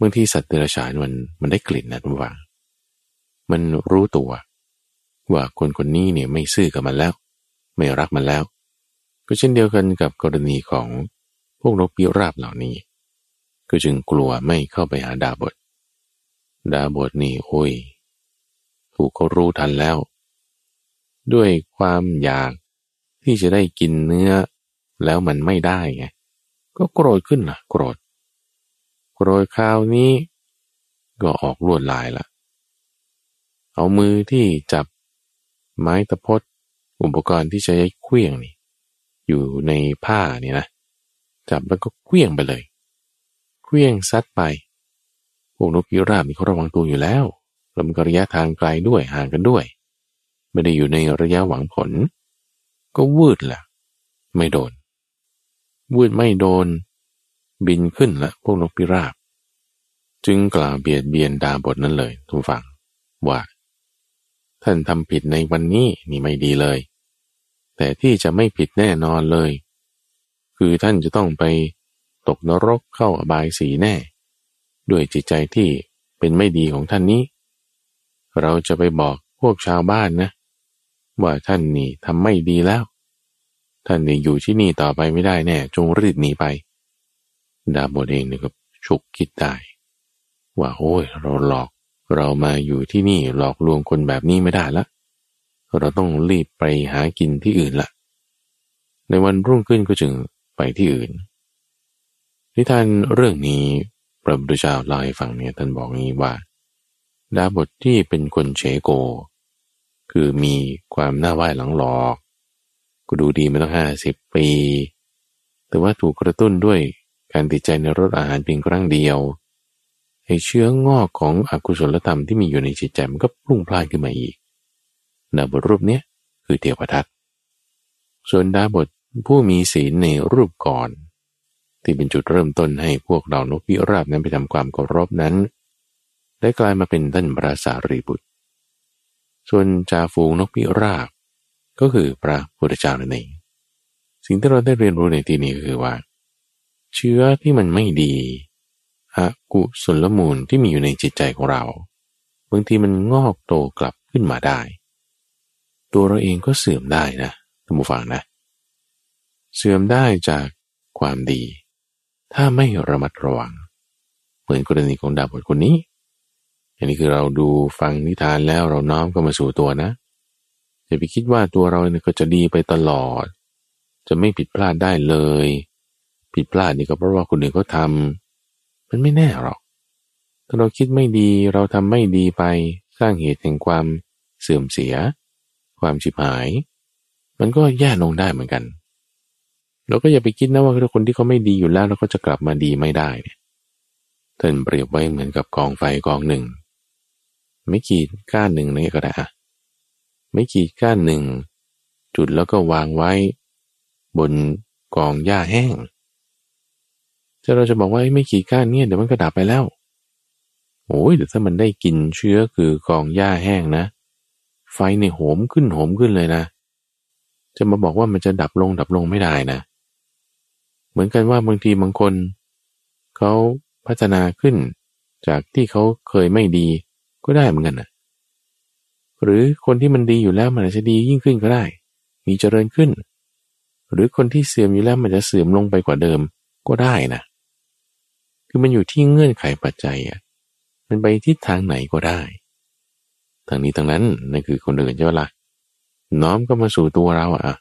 บางทีสัตว์เดรัจฉานมันมันได้กลิ่นนะทุกฝังมันรู้ตัว ว่าคนคนนี้เนี่ยไม่ซื่อกับมันแล้ว ไม่รักมันแล้ว ก็เช่นเดียวกันกับกรณีของพวกนกพิราบเหล่านี้ ก็จึงกลัวไม่เข้าไปหาดาบท ดาบทนี่โอ้ย ถูกเขารู้ทันแล้ว ด้วยความอยากที่จะได้กินเนื้อ แล้วมันไม่ได้ไง ก็โกรธขึ้นล่ะ โกรธ โกรธคราวนี้ ก็ออกลวดลายละเอามือที่จับไม้ตะพดอุปกรณ์ที่ใช้เคลื่องนี่ อยู่ในผ้านี่นะ จับแล้วก็เคลี้ยงไปเลย เคลี้ยงซัดไปพวกนกพิราบนี่เขาระวังตัวอยู่แล้วลำกระยะทางไกลด้วยห่างกันด้วย ไม่ได้อยู่ในระยะหวังผล ก็วืดแหละไม่โดน วืดไม่โดน บินขึ้นละพวกนกพิราบ จึงกล่าวเบียดเบียนดาบทนั้นเลยทุกฝั่งว่า ท่านทำผิดในวันนี้นี่ไม่ดีเลย แต่ที่จะไม่ผิดแน่นอนเลย คือท่านจะต้องไป ตกนรกเข้าอบายสีแน่ ด้วยจิตใจที่เป็นไม่ดีของท่านนี้ เราจะไปบอกพวกชาวบ้านนะ ว่าท่านนี่ทำไม่ดีแล้ว ท่านนี่อยู่ที่นี่ต่อไปไม่ได้แน่ จงรีบหนีไป ดาบทเองนี่ก็ฉุกคิดได้ว่าโอ้ยเราหลอกเรามาอยู่ที่นี่หลอกลวงคนแบบนี้ไม่ได้ละ เราต้องรีบไปหากินที่อื่นละในวันรุ่งขึ้นก็จึงไปที่อื่น นิทานเรื่องนี้พระพุทธเจ้าเล่าให้ฟังเนี่ยท่านบอกงี้ว่าดาบทที่เป็นคนเฉโก คือมีความหน้าไหว้หลังหลอก ก็ดูดีมาตั้งห้าสิบปี แต่ว่าถูกกระตุ้นด้วยการติดใจในรสอาหารเพียงครั้งเดียวให้เชื้องอกของอกุศลธรรมที่มีอยู่ในจิตใจมันก็ปรุงพล่านขึ้นมาอีกดาบทรูปเนี้ยคือเทวทัตส่วนดาบทผู้มีศีลในรูปก่อน ที่เป็นจุดเริ่มต้นให้พวกเรานกพิราบนั้นไปทำความเคารพนั้น ได้กลายมาเป็นท่านพระสารีบุตร ส่วนจ่าฟูงนกพิราบ ก็คือพระพุทธเจ้านั่นเองสิ่งที่เราได้เรียนรู้ในที่นี้คือว่า เชื้อที่มันไม่ดีอกุศลมูลที่มีอยู่ในจิตใจของเราบางทีมันงอกโตกลับขึ้นมาได้ ตัวเราเองก็เสื่อมได้นะท่านผู้ฟังนะ เสื่อมได้จากความดี ถ้าไม่ระมัดระวัง เหมือนกรณีของดาบทคนนี้ อันนี้คือเราดูฟังนิทานแล้วเราน้อมก็มาสู่ตัวนะอย่าไปคิดว่าตัวเราเนี่ยก็จะดีไปตลอด จะไม่ผิดพลาดได้เลย ผิดพลาดนี่ก็เพราะว่าคนอื่นเขาทำมันไม่แน่หรอก ถ้าเราคิดไม่ดีเราทำไม่ดีไปสร้างเหตุแห่งความเสื่อมเสีย ความชิบหาย มันก็แย่ลงได้เหมือนกัน เราก็อย่าไปคิดนะว่าคนที่เขาไม่ดีอยู่แล้วเราก็จะกลับมาดีไม่ได้เนี่ยท่านเปรียบไว้เหมือนกับกองไฟกองหนึ่ง ไม่ขีดก้านหนึ่งนี่ก็ได้อะไม่ขีดก้านหนึ่ง จุดแล้วก็วางไว้ บนกองหญ้าแห้งจะเราจะบอกว่าไม่ขีดก้านเนี่ยเดี๋ยวมันก็ดับไปแล้วโอ้ยเดี๋ยวถ้ามันได้กินเชื้อคือกองหญ้าแห้งนะ ไฟในโหมขึ้นโหมขึ้นเลยนะ จะมาบอกว่ามันจะดับลงดับลงไม่ได้นะเหมือนกันว่าบางทีบางคนเขาพัฒนาขึ้น จากที่เขาเคยไม่ดีก็ได้เหมือนกันนะหรือคนที่มันดีอยู่แล้วมันอาจจะดียิ่งขึ้นก็ได้ มีเจริญขึ้น หรือคนที่เสื่อมอยู่แล้วมันจะเสื่อมลงไปกว่าเดิมก็ได้นะ คือมันอยู่ที่เงื่อนไขปัจจัยอะมันไปทิศทางไหนก็ได้ทางนี้ทางนั้นนั่นคือคนอื่นใช่ไหมละ่ะน้อมก็มาสู่ตัวเราอะ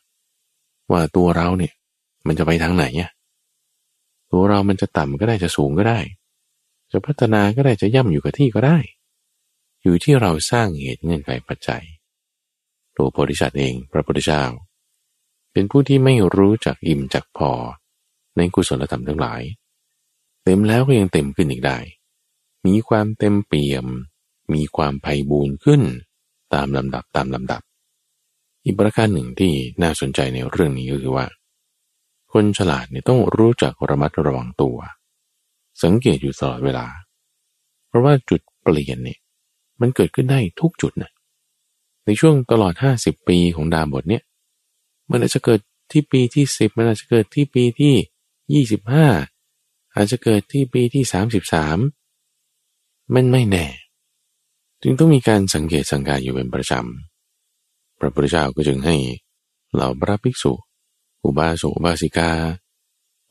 ว่าตัวเราเนี่ย มันจะไปทางไหนเนี่ย ตัวเรามันจะต่ำก็ได้จะสูงก็ได้ จะพัฒนาก็ได้จะย่ำอยู่กับที่ก็ได้ อยู่ที่เราสร้างเหตุเงื่อนไขปัจจัย ตัวโพธิสัตว์เองพระพุทธเจ้า เป็นผู้ที่ไม่รู้จักอิ่มจักพอในกุศลธรรมทั้งหลาย เต็มแล้วก็ยังเต็มขึ้นอีกได้ มีความเต็มเปี่ยม มีความไพ่บูรณ์ขึ้น ตามลำดับตามลำดับ อีกประการหนึ่งที่น่าสนใจในเรื่องนี้ก็คือว่า คนฉลาดเนี่ยต้องรู้จักระมัดระวังตัว สังเกตอยู่ตลอดเวลา เพราะว่าจุดเปลี่ยนเนี่ยมันเกิดขึ้นได้ทุกจุดนะในช่วงตลอด 50 ปีของดาบทเนี่ยมันอาจจะเกิดที่ปีที่ 10 มันอาจจะเกิดที่ปีที่ 25 อาจจะเกิดที่ปีที่ 33 มันไม่แน่ จึงต้องมีการสังเกตสังการอยู่เป็นประจำพระพุทธเจ้าก็จึงให้เหล่าพระภิกษุ อุบาสกอุบาสิกา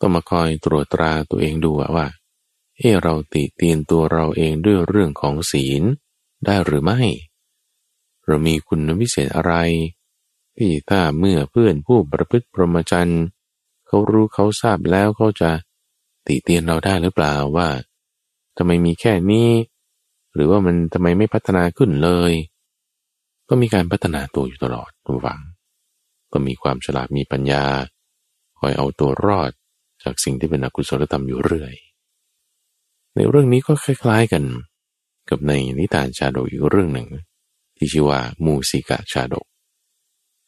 ต้องมาคอยตรวจตราตัวเองดูว่า เออเราติเตียนตัวเราเองด้วยเรื่องของศีลได้หรือไม่ เรามีคุณวิเศษอะไรที่ถ้าเมื่อเพื่อนผู้ประพฤติพรหมจรรย์เขารู้เขาทราบแล้วเขาจะติเตียนเราได้หรือเปล่าว่าทำไมมีแค่นี้ หรือว่ามันทำไมไม่พัฒนาขึ้นเลย ก็มีการพัฒนาตัวอยู่ตลอดระวัง ก็มีความฉลาดมีปัญญา คอยเอาตัวรอดจากสิ่งที่เป็นอกุศลธรรมอยู่เรื่อย ในเรื่องนี้ก็คล้าย ๆกัน กับในนิทานชาดกอีกเรื่องหนึ่ง ที่ชื่อว่ามูสิกะชาดก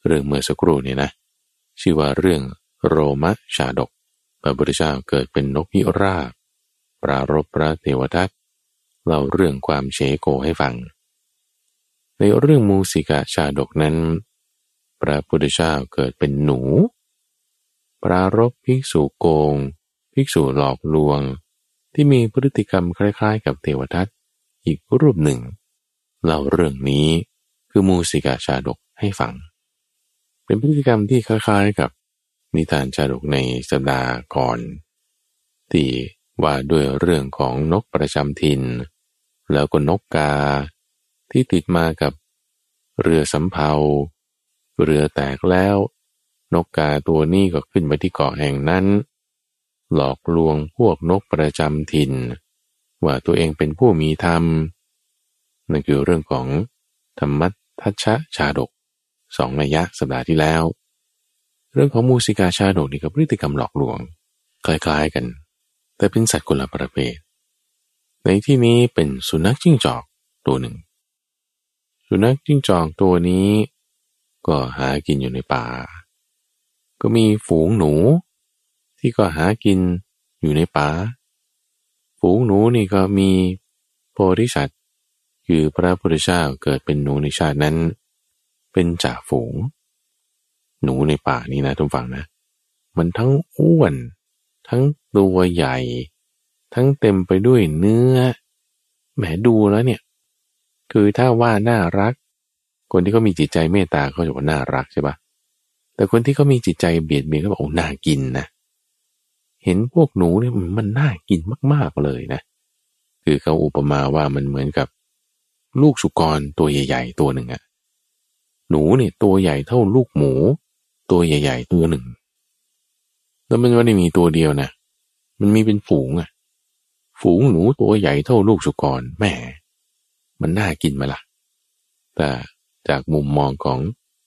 เรื่องเมื่อสักครู่เนี่ยนะ ชื่อว่าเรื่องโรมะชาดกพระพุทธเจ้าเกิดเป็นนกพิราบ ปรารบพระเทวทัตเล่าเรื่องความเฉโกให้ฟัง ในเรื่องมูสิกาชาดกนั้น ระพุทธเจ้าเกิดเป็นหนู ปรารบภิกษุโกง ภิกษุหลอกลวง ที่มีพฤติกรรมคล้ายๆ กับเทวทัตอีกรูปหนึ่งเล่าเรื่องนี้คือมูสิกาชาดกให้ฟัง เป็นพฤติกรรมที่คล้ายๆกับนิทานชาดกในสัปดาห์ก่อนที่ว่าด้วยเรื่องของนกประจำถิ่นแล้วก็นกกา ที่ติดมากับเรือสำเภา เรือแตกแล้ว นกกาตัวนี้ก็ขึ้นไปที่เกาะแห่งนั้น หลอกลวงพวกนกประจำถิ่น ว่าตัวเองเป็นผู้มีธรรม นั่นคือเรื่องของธรรมัทัชชะชาดกสองนัยยะสัปดาห์ที่แล้ว เรื่องของมูสิกาชาดกนี่กับพฤติกรรมหลอกลวง คล้ายๆกัน แต่เป็นสัตว์คนละประเภท ในที่นี้เป็นสุนัขจิ้งจอกตัวหนึ่ง สุนัขจิ้งจอกตัวนี้ ก็หากินอยู่ในป่า ก็มีฝูงหนู ที่ก็หากินอยู่ในป่า ฝูงหนูนี่ก็มีโพธิสัตว์คือพระพุทธเจ้าเกิดเป็นหนูในชาตินั้น เป็นจ่าฝูง หนูในป่านี่นะทุกฝั่งนะ มันทั้งอ้วน ทั้งตัวใหญ่ ทั้งเต็มไปด้วยเนื้อแหมดูแล้วเนี่ย คือถ้าว่าน่ารัก คนที่เขามีจิตใจเมตตาเขาจะว่าน่ารักใช่ปะแต่คนที่เขามีจิตใจเบียดเบียนเขาบอกโอ้น่ากินนะเห็นพวกหนูเนี่ยมันน่ากินมาก ๆเลยนะ คือเขาอุปมาว่ามันเหมือนกับลูกสุกรตัวใหญ่ ๆ ตัวหนึ่งอะหนูเนี่ยตัวใหญ่เท่าลูกหมู ตัวใหญ่ ๆ ตัวหนึ่ง แล้วมันไม่ได้มีตัวเดียวนะมันมีเป็นฝูงอะฝูงหนูตัวใหญ่เท่าลูกสุกรแม่ มันน่ากินไหมล่ะ แต่ จากมุมมองของ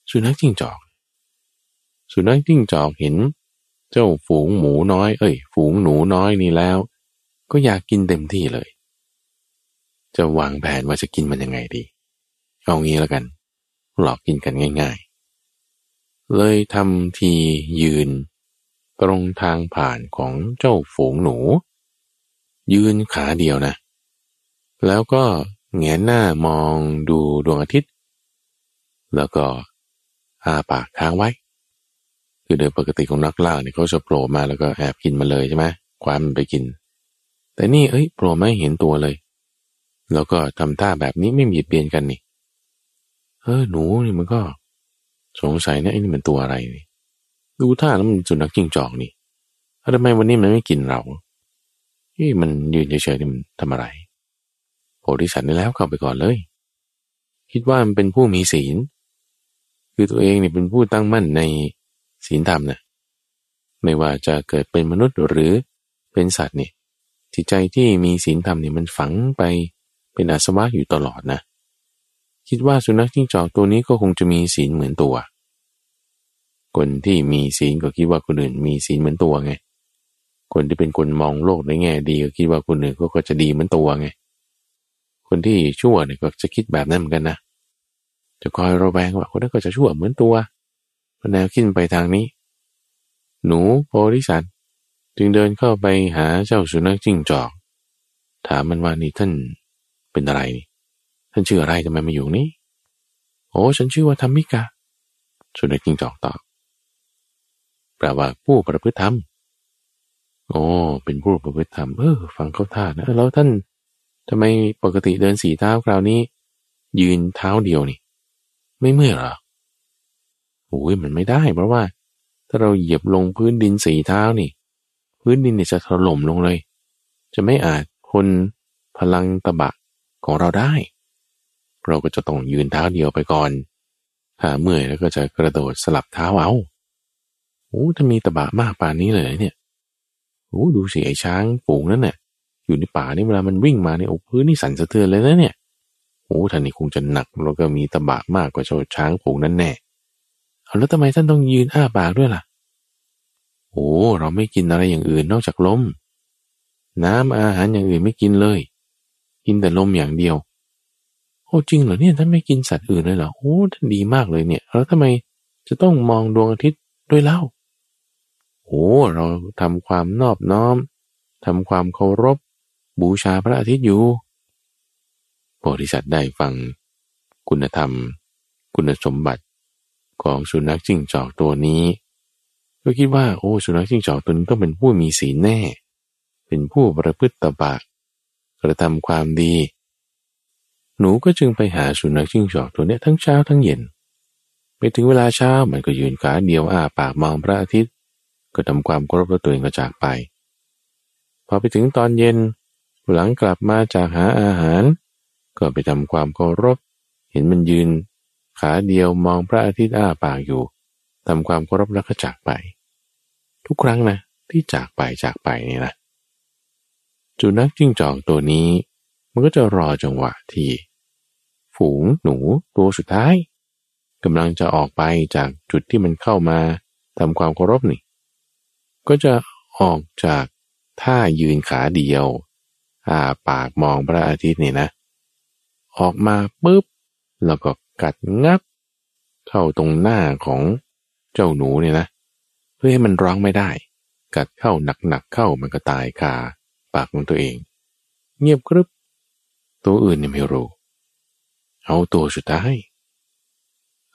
สุนัขจิ้งจอก สุนัขจิ้งจอกเห็น เจ้าฝูงหมูน้อย เอ้ย ฝูงหนูน้อยนี่แล้ว ก็อยากกินเต็มที่เลย จะวางแผนว่าจะกินมันยังไงดี เอางี้แล้วกัน หลอกกินกันง่าย ๆ เลยทำทียืน ตรงทางผ่านของเจ้าฝูงหนู ยืนขาเดียวนะ แล้วก็แงนหน้ามองดูดวงอาทิตย์ แล้วก็อาปากค้างไว้ คือโดยปกติของนักล่าเนี่ยเขาจะโผล่มาแล้วก็แอบกินมาเลยใช่ไหมคว้ามันไปกิน แต่นี่เอ้ยโผล่ไม่เห็นตัวเลย แล้วก็ทำท่าแบบนี้ไม่มีเปลี่ยนกันนี่เออหนูนี่มันก็สงสัยนะไอ้นี่มันตัวอะไรนี่ ดูท่าแล้วมันสุนัขจิ้งจอกนี่ทำไมวันนี้มันไม่กินเราเฮ้ยมันยืนเฉยๆนี่มันทำอะไรโพธิสัตว์นี่แล้วเข้าไปก่อนเลย คิดว่ามันเป็นผู้มีศีล คือตัวเองเนี่ยเป็นผู้ตั้งมั่นในศีลธรรมนะไม่ว่าจะเกิดเป็นมนุษย์หรือเป็นสัตว์นี่จิตใจที่มีศีลธรรมเนี่ยมันฝังไปเป็นอาสวะอยู่ตลอดนะ คิดว่าสุนัขจิ้งจอกตัวนี้ก็คงจะมีศีลเหมือนตัว คนที่มีศีลก็คิดว่าคนอื่นมีศีลเหมือนตัวไง คนที่เป็นคนมองโลกในแง่ดีก็คิดว่าคนอื่นก็จะดีเหมือนตัวไง คนที่ชั่วเนี่ยก็จะคิดแบบนั้นเหมือนกันนะ จะคอยระแวงว่าคนนั้นก็จะชั่วเหมือนตัวแนวคิดไปทางนี้ หนูโพธิสัตว์จึงเดินเข้าไปหาเจ้าสุนัขจิ้งจอก ถามมันว่านี่ท่านเป็นอะไรนี่ท่านชื่ออะไรทำไมมาอยู่นี้ โอ้ฉันชื่อว่าธรรมิกาสุนัขจิ้งจอกตอบแปลว่าผู้ประพฤติธรรมโอ้เป็นผู้ประพฤติธรรมเออฟังเขาท่านะแล้วท่านทำไมปกติเดินสีเท้าคราวนี้ ยืนเท้าเดียวนี่ ไม่เมื่อยหรอโอ้ยมันไม่ได้เพราะว่า ถ้าเราเหยียบลงพื้นดินสีเท้านี่ พื้นดินเนี่ยจะถล่มลงเลย จะไม่อาจคนพลังตะบะของเราได้ เราก็จะต้องยืนเท้าเดียวไปก่อนถ้าเมื่อยแล้วก็จะกระโดดสลับเท้าเอาโอ้ถ้ามีตะบะมากป่านนี้เลยเนี่ยโอ้ดูสิไอ้ช้างฝูงนั่นเนี่ยอยู่ในป่านี่เวลามันวิ่งมาเนี่ยโอ้พื้นนี่สั่นสะเทือนเลยนะเนี่ย โอ้ท่านนี่คงจะหนักแล้วก็มีตะบะมากกว่าเจ้าช้างผูงนั่นแน่เอาแล้วทำไมท่านต้องยืนอ้าปากด้วยล่ะ โอ้เราไม่กินอะไรอย่างอื่นนอกจากลม น้ำอาหารอย่างอื่นไม่กินเลย กินแต่ลมอย่างเดียว โอ้จริงเหรอเนี่ยท่านไม่กินสัตว์อื่นเลยเหรอโอ้ท่านดีมากเลยเนี่ย แล้วทำไมจะต้องมองดวงอาทิตย์ด้วยเล่าโอ้เราทำความนอบน้อมทำความเคารพ บูชาพระอาทิตย์อยู่ โพธิสัตว์ได้ฟัง คุณธรรม คุณสมบัติของสุนัขจิ้งจอกตัวนี้ก็คิดว่าโอ้สุนัขจิ้งจอกตัวนี้ต้องเป็นผู้มีศีลแน่ เป็นผู้ประพฤติตบะกระทำความดี หนูก็จึงไปหาสุนัขจิ้งจอกตัวนี้ทั้งเช้าทั้งเย็นไปถึงเวลาเช้ามันก็ยืนขาเดียวอ้าปากมองพระอาทิตย์ ก็ทำความเคารพตัวเองก็จากไป พอไปถึงตอนเย็น หลังกลับมาจากหาอาหาร ก็ไปทำความเคารพ เห็นมันยืน ขาเดียวมองพระอาทิตย์อ้าปากอยู่ทำความเคารพแล้วก็จากไป ทุกครั้งนะ ที่จากไปจากไปนี่นะจุนักจิ้งจอกตัวนี้ มันก็จะรอจังหวะที่ ฝูงหนูตัวสุดท้ายกำลังจะออกไปจากจุดที่มันเข้ามาทำความเคารพนี่ ก็จะออกจากท่ายืนขาเดียวอาปากมองพระอาทิตย์นี่นะ ออกมาปุ๊บแล้วก็กัดงับ เข้าตรงหน้าของเจ้าหนูเนี่ยนะ เพื่อให้มันร้องไม่ได้ กัดเข้าหนักๆเข้ามันก็ตายคาปากของตัวเอง เงียบกรึบ ตัวอื่นเนี่ยไม่รู้ เอาตัวสุดท้าย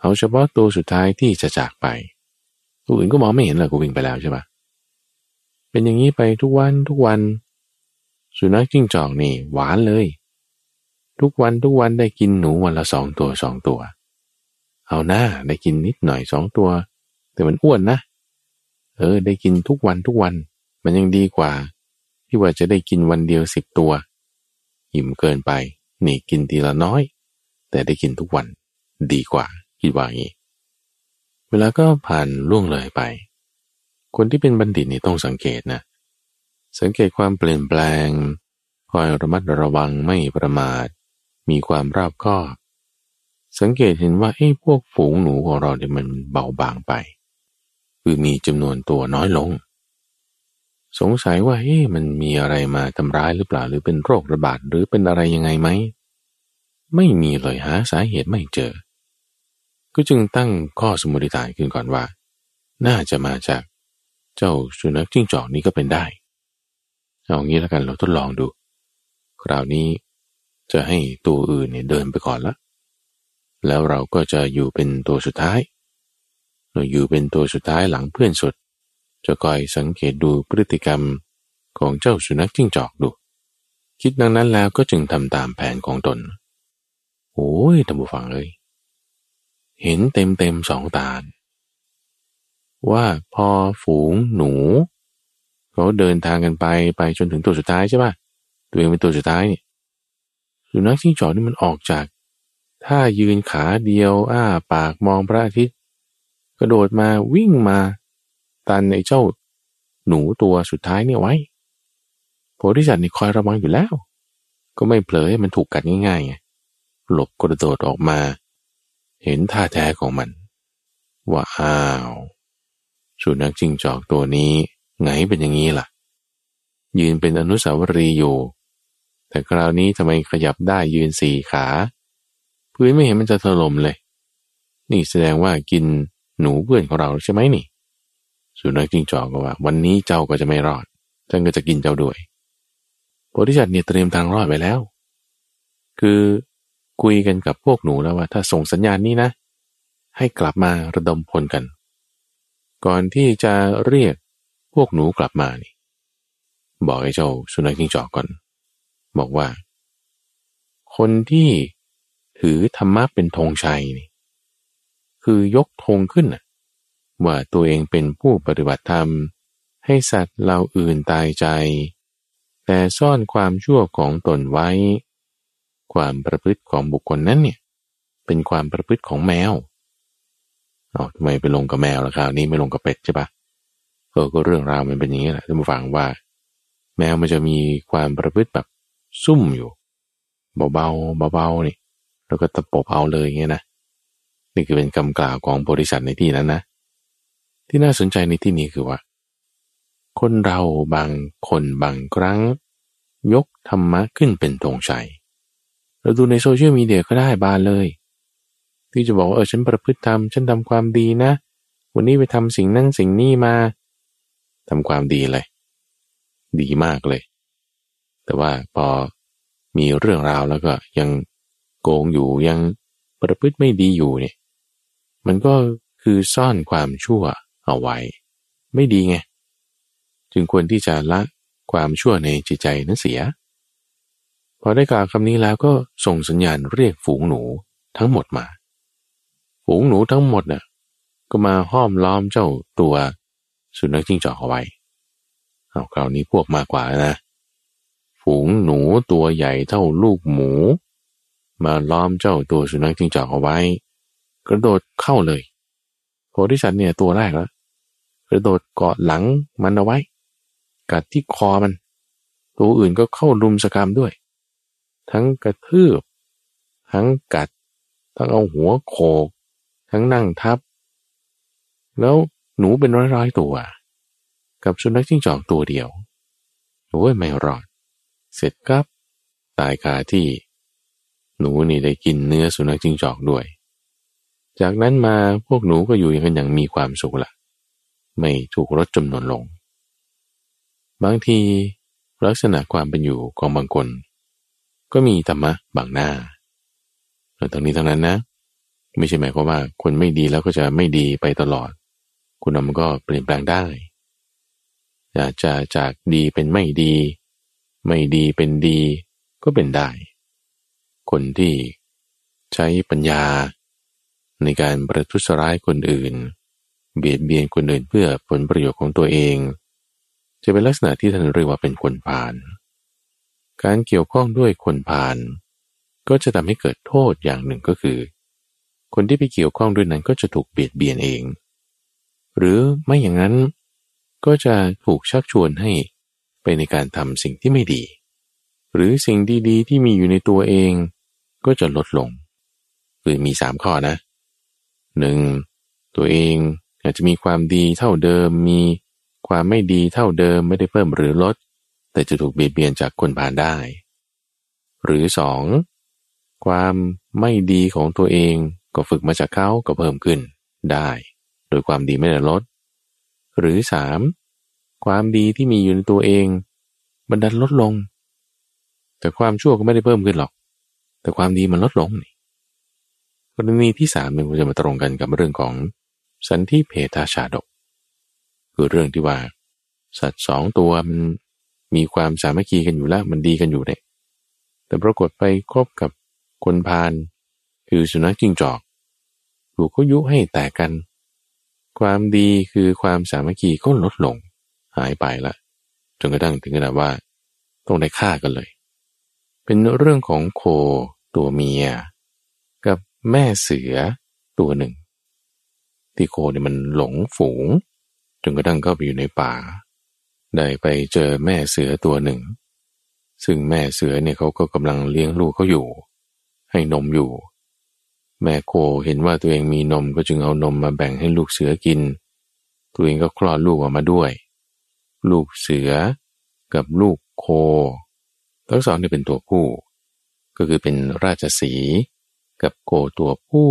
เอาเฉพาะตัวสุดท้ายที่จะจากไป ตัวอื่นก็มองไม่เห็นเลยกูวิ่งไปแล้วใช่ปะเป็นอย่างนี้ไปทุกวันทุกวัน สุนัขจิ้งจอกนี่หวานเลย ทุกวันทุกวันได้กินหนูวันละสองตัวสองตัว เอาหน้าได้กินนิดหน่อยสองตัว แต่มันอ้วนนะ เออ ได้กินทุกวันทุกวัน มันยังดีกว่า ที่ว่าจะได้กินวันเดียวสิบตัวอิ่มเกินไป นี่กินทีละน้อย แต่ได้กินทุกวันดีกว่าคิดว่างี้เวลาก็ผ่านล่วงเลยไป คนที่เป็นบัณฑิตนี่ต้องสังเกตนะ สังเกตความเปลี่ยนแปลงคอยระมัดระวังไม่ประมาท มีความรอบคอบ สังเกตเห็นว่าไอ้พวกฝูงหนูของเราเนี่ยมันเบาบางไป คือมีจำนวนตัวน้อยลง สงสัยว่าเฮ้มันมีอะไรมาทำร้ายหรือเปล่าหรือเป็นโรคระบาดหรือเป็นอะไรยังไงไหมไม่มีเลยหาสาเหตุไม่เจอ ก็จึงตั้งข้อสมมติฐานขึ้นก่อนว่า น่าจะมาจาก เจ้าสุนัขจิ้งจอกนี้ก็เป็นได้ เอางี้แล้วกันเราทดลองดู คราวนี้ จะให้ตัวอื่นเนี่ยเดินไปก่อนละแล้วเราก็จะอยู่เป็นตัวสุดท้ายเราอยู่เป็นตัวสุดท้ายหลังเพื่อนสุด จะคอยสังเกตดูพฤติกรรมของเจ้าสุนัขจิ้งจอกดู คิดดังนั้นแล้วก็จึงทำตามแผนของตน โอ้ยท่านผู้ฟังเลย เห็นเต็มเต็มสองตา ว่าพอฝูงหนู เขาเดินทางกันไปไปจนถึงตัวสุดท้ายใช่ป่ะ ตัวเองเป็นตัวสุดท้ายเนี่ย สุนัขจิ้งจอกนี่มันออกจากถ้ายืนขาเดียว อ้าปากมองพระอาทิตย์ กระโดดมาวิ่งมา ตันไอ้เจ้า หนูตัวสุดท้ายเนี่ยไว้โพธิสัตว์นี่คอยระวังอยู่แล้ว ก็ไม่เผลอให้มันถูกกัดง่ายๆไงหลบกระโดดออกมา เห็นท่าแท้ของมัน ว่าอ้าวสุนัขจิ้งจอกตัวนี้ ไงเป็นอย่างนี้ล่ะ ยืนเป็นอนุสาวรีย์อยู่ แต่คราวนี้ทำไมขยับได้ยืนสี่ขาพื้นไม่เห็นมันจะถล่มเลย นี่แสดงว่ากินหนูเพื่อนของเราใช่ไหมนี่ สุนัขจิงจอกก็ว่า วันนี้เจ้าก็จะไม่รอดท่านก็จะกินเจ้าด้วยโพธิสัตว์เนี่ยเตรียมทางรอดไปแล้ว คือคุยกันกับพวกหนูแล้วว่า ถ้าส่งสัญญาณนี้นะ ให้กลับมาระดมพลกัน ก่อนที่จะเรียกพวกหนูกลับมานี่ บอกไอ้เจ้าสุนัขจิ้งจอกก่อน บอกว่า คนที่ถือธรรมะเป็นธงชัยนี่คือยกธงขึ้นว่าตัวเองเป็นผู้ปฏิบัติธรรม ให้สัตว์เราอื่นตายใจ แต่ซ่อนความชั่วของตนไว้ ความประพฤติของบุคคลนั้นเนี่ย เป็นความประพฤติของแมวเอาทำไมไปลงกับแมวล่ะคราวนี้ไม่ลงกับเป็ดใช่ปะเออก็เรื่องราวมันเป็นอย่างนี้แหละท่านผู้ฟังว่า แมวมันจะมีความประพฤติแบบ ซุ่มอยู่ เบาๆเบาๆนี่แล้วก็ตะปบเอาเลยเงี้ยนะนี่คือเป็นคำกล่าวของบริษัทในที่นั้นนะ ที่น่าสนใจในที่นี้คือว่า คนเราบางคนบางครั้ง ยกธรรมะขึ้นเป็นธงชัยเราดูในโซเชียลมีเดียก็ได้บานเลย ที่จะบอกว่าเออฉันประพฤติธรรมฉันทำความดีนะ วันนี้ไปทำสิ่งนั้นสิ่งนี้มาทำความดีเลย ดีมากเลย แต่ว่าพอมีเรื่องราวแล้วก็ยังโกงอยู่ยังประพฤติไม่ดีอยู่เนี่ย มันก็คือซ่อนความชั่วเอาไว้ ไม่ดีไง จึงควรที่จะละความชั่วในจิตใจนั้นเสีย พอได้กล่าวคำนี้แล้วก็ส่งสัญญาณเรียกฝูงหนูทั้งหมดมา ฝูงหนูทั้งหมดน่ะก็มาห้อมล้อมเจ้าตัวสุนัขจิ้งจอกเอาไว้เอาคราวนี้พวกมากกว่านะ ฝูงหนูตัวใหญ่เท่าลูกหมู มาล้อมเจ้าตัวสุนัขจิ้งจอกเอาไว้ กระโดดเข้าเลยโพธิสัตว์เนี่ยตัวแรกแล้วกระโดดเกาะหลังมันเอาไว้ กัดที่คอมัน ตัวอื่นก็เข้ารุมสกรรมด้วย ทั้งกระทืบ ทั้งกัด ทั้งเอาหัวโขก ทั้งนั่งทับ แล้วหนูเป็นร้อยๆตัว กับสุนัขจิ้งจอกตัวเดียวโอ้ยไม่รอด เสร็จครับตายคาที่ หนูนี่ได้กินเนื้อสุนัขจิ้งจอกด้วย จากนั้นมาพวกหนูก็อยู่กันอย่างมีความสุขละไม่ถูกลดจำนวนลง บางทีลักษณะความเป็นอยู่ของบางคน ก็มีธรรมะบางหน้าแต่ทั้งนี้ทั้งนั้นนะ ไม่ใช่หมายความว่าคนไม่ดีแล้วก็จะไม่ดีไปตลอด คุณมันก็เปลี่ยนแปลงได้อาจจะจากดีเป็นไม่ดี ไม่ดีเป็นดีก็เป็นได้ คนที่ใช้ปัญญา ในการประทุษร้ายคนอื่น เบียดเบียนคนอื่นเพื่อผลประโยชน์ของตัวเอง จะเป็นลักษณะที่ท่านเรียกว่าเป็นคนผ่าน การเกี่ยวข้องด้วยคนพาลก็จะทำให้เกิดโทษอย่างหนึ่งก็คือ คนที่ไปเกี่ยวข้องด้วยนั้นก็จะถูกเบียดเบียนเอง หรือไม่อย่างนั้นก็จะถูกชักชวนให้ ไปในการทำสิ่งที่ไม่ดี หรือสิ่งดีๆ ที่มีอยู่ในตัวเองก็จะลดลง คือมีสามข้อนะหนึ่งตัวเองอาจจะมีความดีเท่าเดิม มีความไม่ดีเท่าเดิมไม่ได้เพิ่มหรือลด แต่จะถูกเบียดเบียนจากคนผ่านได้ หรือสองความไม่ดีของตัวเองก็ฝึกมาจากเขาก็เพิ่มขึ้นได้ โดยความดีไม่ได้ลด หรือสาม ความดีที่มีอยู่ในตัวเองมันดันลดลง แต่ความชั่วก็ไม่ได้เพิ่มขึ้นหรอก แต่ความดีมันลดลงนี่กรณีที่สามหนึ่งจะมาตรงกันกับเรื่องของสันทิเพทาชาดก คือเรื่องที่ว่า สัตว์สองตัวมันมีความสามัคคีกันอยู่แล้วมันดีกันอยู่เนี่ยแต่ปรากฏไปคบกับคนพาลคือสุนัขจิ้งจอกถูกเขายุให้แตกกัน ความดีคือความสามัคคีก็ลดลง หายไปละจนกระทั่งถึงขนาดว่าต้องได้ฆ่ากันเลย เป็นเรื่องของโคตัวเมีย กับแม่เสือตัวหนึ่ง ที่โคเนี่ยมันหลงฝูงจนกระทั่งเข้าไปอยู่ในป่า ได้ไปเจอแม่เสือตัวหนึ่ง ซึ่งแม่เสือเนี่ยเขาก็กำลังเลี้ยงลูกเขาอยู่ ให้นมอยู่ แม่โคเห็นว่าตัวเองมีนมก็จึงเอานมมาแบ่งให้ลูกเสือกิน ตัวเองก็คลอดลูกออกมาด้วย ลูกเสือ กับลูกโค ทั้งสองนี่เป็นตัวผู้ ก็คือเป็นราชสีกับโคตัวผู้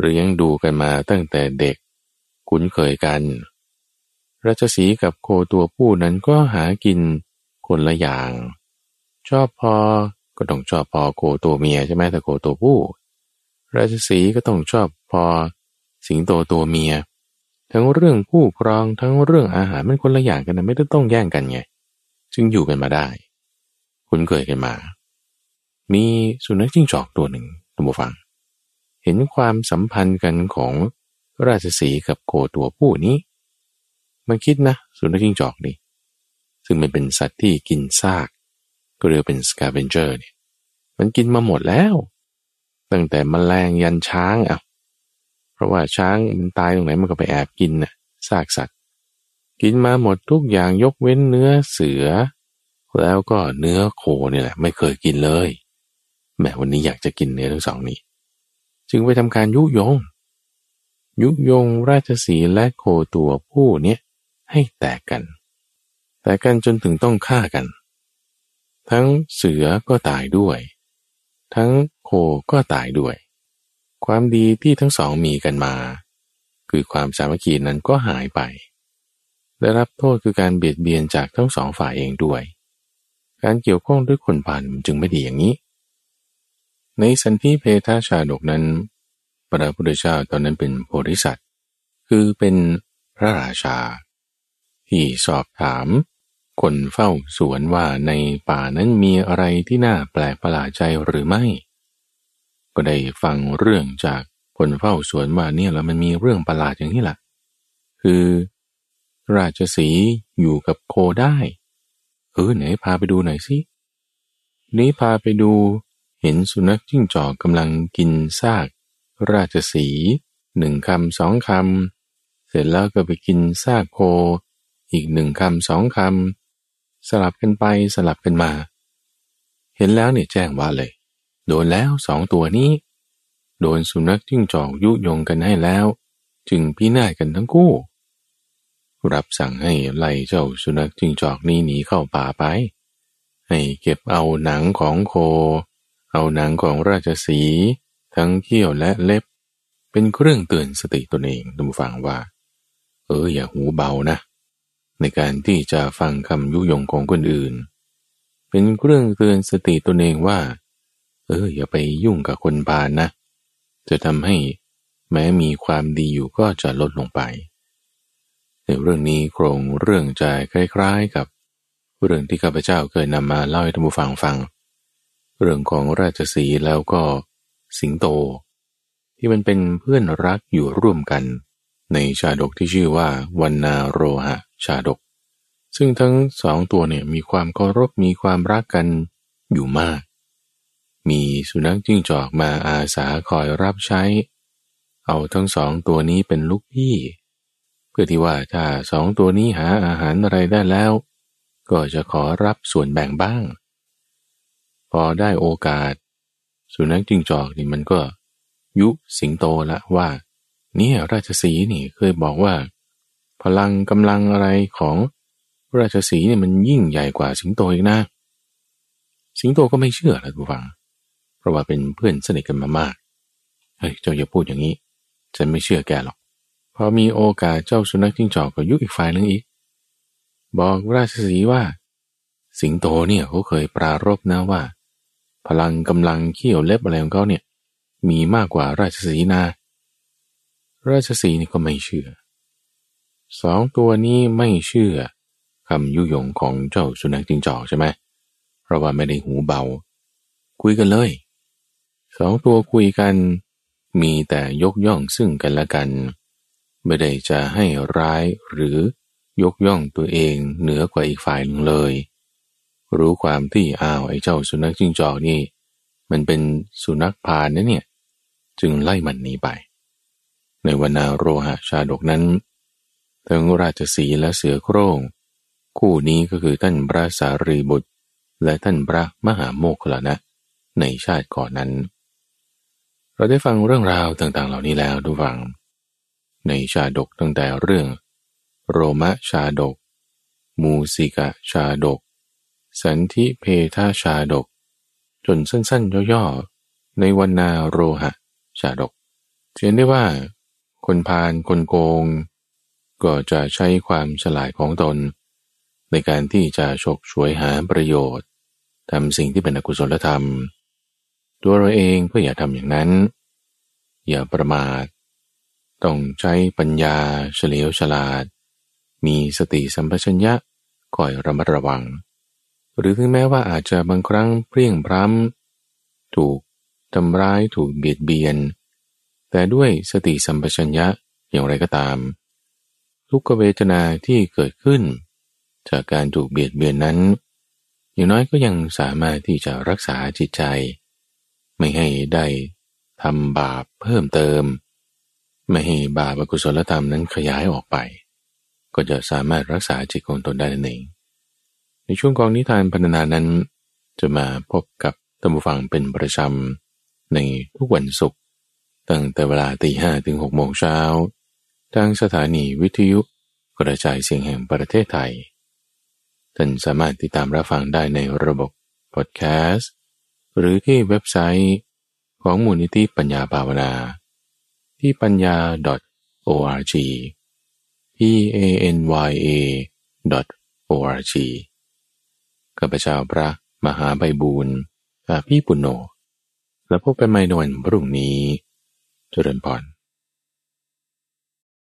เลี้ยงดูกันมาตั้งแต่เด็ก คุ้นเคยกัน ราชสีกับโคตัวผู้นั้นก็หากินคนละอย่าง ชอบพอก็ต้องชอบพอโคตัวเมียใช่ไหมแต่โคตัวผู้ ราชสีก็ต้องชอบพอสิงโตตัวเมีย ทั้งเรื่องผู้ครองทั้งเรื่องอาหารมันคนละอย่างกันนะไม่ได้ต้องแย่งกันไง จึงอยู่กันมาได้ คุ้นเคยกันมา มีสุนัขจิ้งจอกตัวหนึ่งท่านผู้ฟัง เห็นความสัมพันธ์กันของราชสีกับโคตัวผู้นี้มันคิดนะ สุนัขจิ้งจอกนี่ซึ่งมันเป็นสัตว์ที่กินซาก ก็เรียกเป็นสกาเบนเจอร์เนี่ยมันกินมาหมดแล้ว ตั้งแต่มแมลงยันช้างอะ เพราะว่าช้างมันตายตรงไหนมันก็ไปแอบกินน่ะซากสัตว์ กินมาหมดทุกอย่างยกเว้นเนื้อเสือ แล้วก็เนื้อโคเนี่ยแหละ ไม่เคยกินเลยแม้วันนี้อยากจะกินเนื้อทั้งสองนี้ จึงไปทำการยุยง ยุยงราชสีและโคตัวผู้เนี้ยให้แตกกัน แต่กันจนถึงต้องฆ่ากัน ทั้งเสือก็ตายด้วย ทั้งโคก็ตายด้วย ความดีที่ทั้งสองมีกันมา คือความสามัคคีนั้นก็หายไป ได้รับโทษคือการเบียดเบียนจากทั้งสองฝ่ายเองด้วย การเกี่ยวข้องด้วยคนผ่านจึงไม่ดีอย่างนี้ ในสันติเพทาชาดกนั้น พระพุทธเจ้าตอนนั้นเป็นโพธิสัตว์ คือเป็นพระราชา ที่สอบถามคนเฝ้าสวนว่าในป่านั้นมีอะไรที่น่าแปลกประหลาดใจหรือไม่ ก็ได้ฟังเรื่องจากคนเฝ้าสวนว่าเนี่ยแล้วมันมีเรื่องประหลาดอย่างนี้แหละคือ ราชสีอยู่กับโคได้ เออไหนพาไปดูหน่อยสินี้พาไปดูเห็นสุนัขจิ้งจอกกำลังกินซาก ราชสีหนึ่งคำสองคำเสร็จแล้วก็ไปกินซากโค อีกหนึ่งคำสองคำสลับกันไปสลับกันมา เห็นแล้วเนี่ยแจ้งว่าเลย โดนแล้วสองตัวนี้ โดนสุนัขจิ้งจอกยุยงกันให้แล้ว จึงพินาศกันทั้งคู่ รับสั่งให้ไล่เจ้าสุนัขจิ้งจอกนี้หนีเข้าป่าไป ให้เก็บเอาหนังของโค เอาหนังของราชสี ทั้งเขี้ยวและเล็บ เป็นเครื่องเตือนสติตนเองท่านผู้ฟังว่า เอออย่าหูเบานะ ในการที่จะฟังคำยุยงของคนอื่น เป็นเครื่องเตือนสติตนเองว่า เอออย่าไปยุ่งกับคนพาลนะ จะทำให้แม้มีความดีอยู่ก็จะลดลงไป ในเรื่องนี้โครงเรื่องจะคล้ายๆกับ เรื่องที่ข้าพเจ้าเคยนำมาเล่าให้ท่านผู้ฟังฟัง เรื่องของราชสีแล้วก็สิงโต ที่มันเป็นเพื่อนรักอยู่ร่วมกัน ในชาดกที่ชื่อว่าวันนาโรหะชาดก ซึ่งทั้งสองตัวเนี่ยมีความเคารพมีความรักกันอยู่มาก มีสุนัขจิ้งจอกมาอาสาคอยรับใช้ เอาทั้งสองตัวนี้เป็นลูกพี่ เพื่อที่ว่าถ้าสองตัวนี้หาอาหารอะไรได้แล้ว ก็จะขอรับส่วนแบ่งบ้าง พอได้โอกาส สุนัขจิ้งจอกนี่มันก็ ยุสิงโตละว่าเนี่ยราชสีนี่เคยบอกว่า พลังกำลังอะไรของราชสีเนี่ยมันยิ่งใหญ่กว่าสิงโตอีกนะ สิงโตก็ไม่เชื่อนะทุกฝัง ราะว่าเป็นเพื่อนสนิทกันมามาก เฮ้ยเจ้าอย่าพูดอย่างนี้ ฉันไม่เชื่อแกหรอก พอมีโอกาสเจ้าสุนัขจิ้งจอกก็ยุอีกฝ่ายนึงอีก บอกราชสีว่า สิงโตเนี่ยเขาเคยปรารบนะว่า พลังกำลังเขี้ยวเล็บอะไรของเขาเนี่ย มีมากกว่าราชสีนา ราชสีนี่ก็ไม่เชื่อ สองตัวนี้ไม่เชื่อคำยุยงของเจ้าสุนัขจิ้งจอกใช่ไหมเพราะว่าไม่ได้หูเบา คุยกันเลย สองตัวคุยกัน มีแต่ยกย่องซึ่งกันและกัน ไม่ได้จะให้ร้ายหรือยกย่องตัวเองเหนือกว่าอีกฝ่ายหนึ่งเลย รู้ความที่อ้าวไอ้เจ้าสุนัขจิ้งจอกนี่ มันเป็นสุนัขพาลนะเนี่ย จึงไล่มันหนีไป ในวนาโรหะชาดกนั้น ทั้งราชสีและเสือโคร่งคู่นี้ก็คือท่านพระสารีบุตร และท่านพระมหาโมคคลานะในชาติก่อนนั้น เราได้ฟังเรื่องราวต่างๆ เหล่านี้แล้วดูฟัง ในชาดกตั้งแต่เรื่อง โรมชาดก มูสิกะชาดก สันทิเพทาชาดก จนสั้นๆ ย่อๆ ในวันนาโรหะชาดกเห็นได้ว่า คนพาลคนโกง ก็จะใช้ความฉลาดของตน ในการที่จะฉกฉวยหาประโยชน์ทำสิ่งที่เป็นอกุศลธรรม ตัวเราเองก็อย่าทำอย่างนั้น อย่าประมาท ต้องใช้ปัญญาเฉลียวฉลาด มีสติสัมปชัญญะคอยระมัดระวัง หรือถึงแม้ว่าอาจจะบางครั้งเปรี้ยงพร้ำถูกทำร้ายถูกเบียดเบียน แต่ด้วยสติสัมปชัญญะอย่างไรก็ตาม ทุกเวทนาที่เกิดขึ้น จากการถูกเบียดเบียนนั้น อย่างน้อยก็ยังสามารถที่จะรักษาจิตใจ ไม่ให้ได้ทำบาปเพิ่มเติม ไม่ให้บาปอกุศลธรรมนั้นขยายออกไป ก็จะสามารถรักษาจิตของตนได้นั่นเอง ในช่วงกองนิทานพันนานั้น จะมาพบกับตัมบูฟังเป็นประจำในทุกวันศุกร์ตั้งแต่เวลาตีห้ถึงหกโมงเช้าทางสถานีวิทยุกระจายเสียงแห่งประเทศไทย ท่านสามารถติดตามรับฟังได้ในระบบพอดแคสต์ หรือที่เว็บไซต์ของมูลนิธิปัญญาภาวนา ที่ปัญญา .org p a n y a .org ข้าพเจ้าพระมหาใบบูรณ์อาพี่ปุณโญแล้วพบกันใหม่ในวันพรุ่งนี้ เจริญพร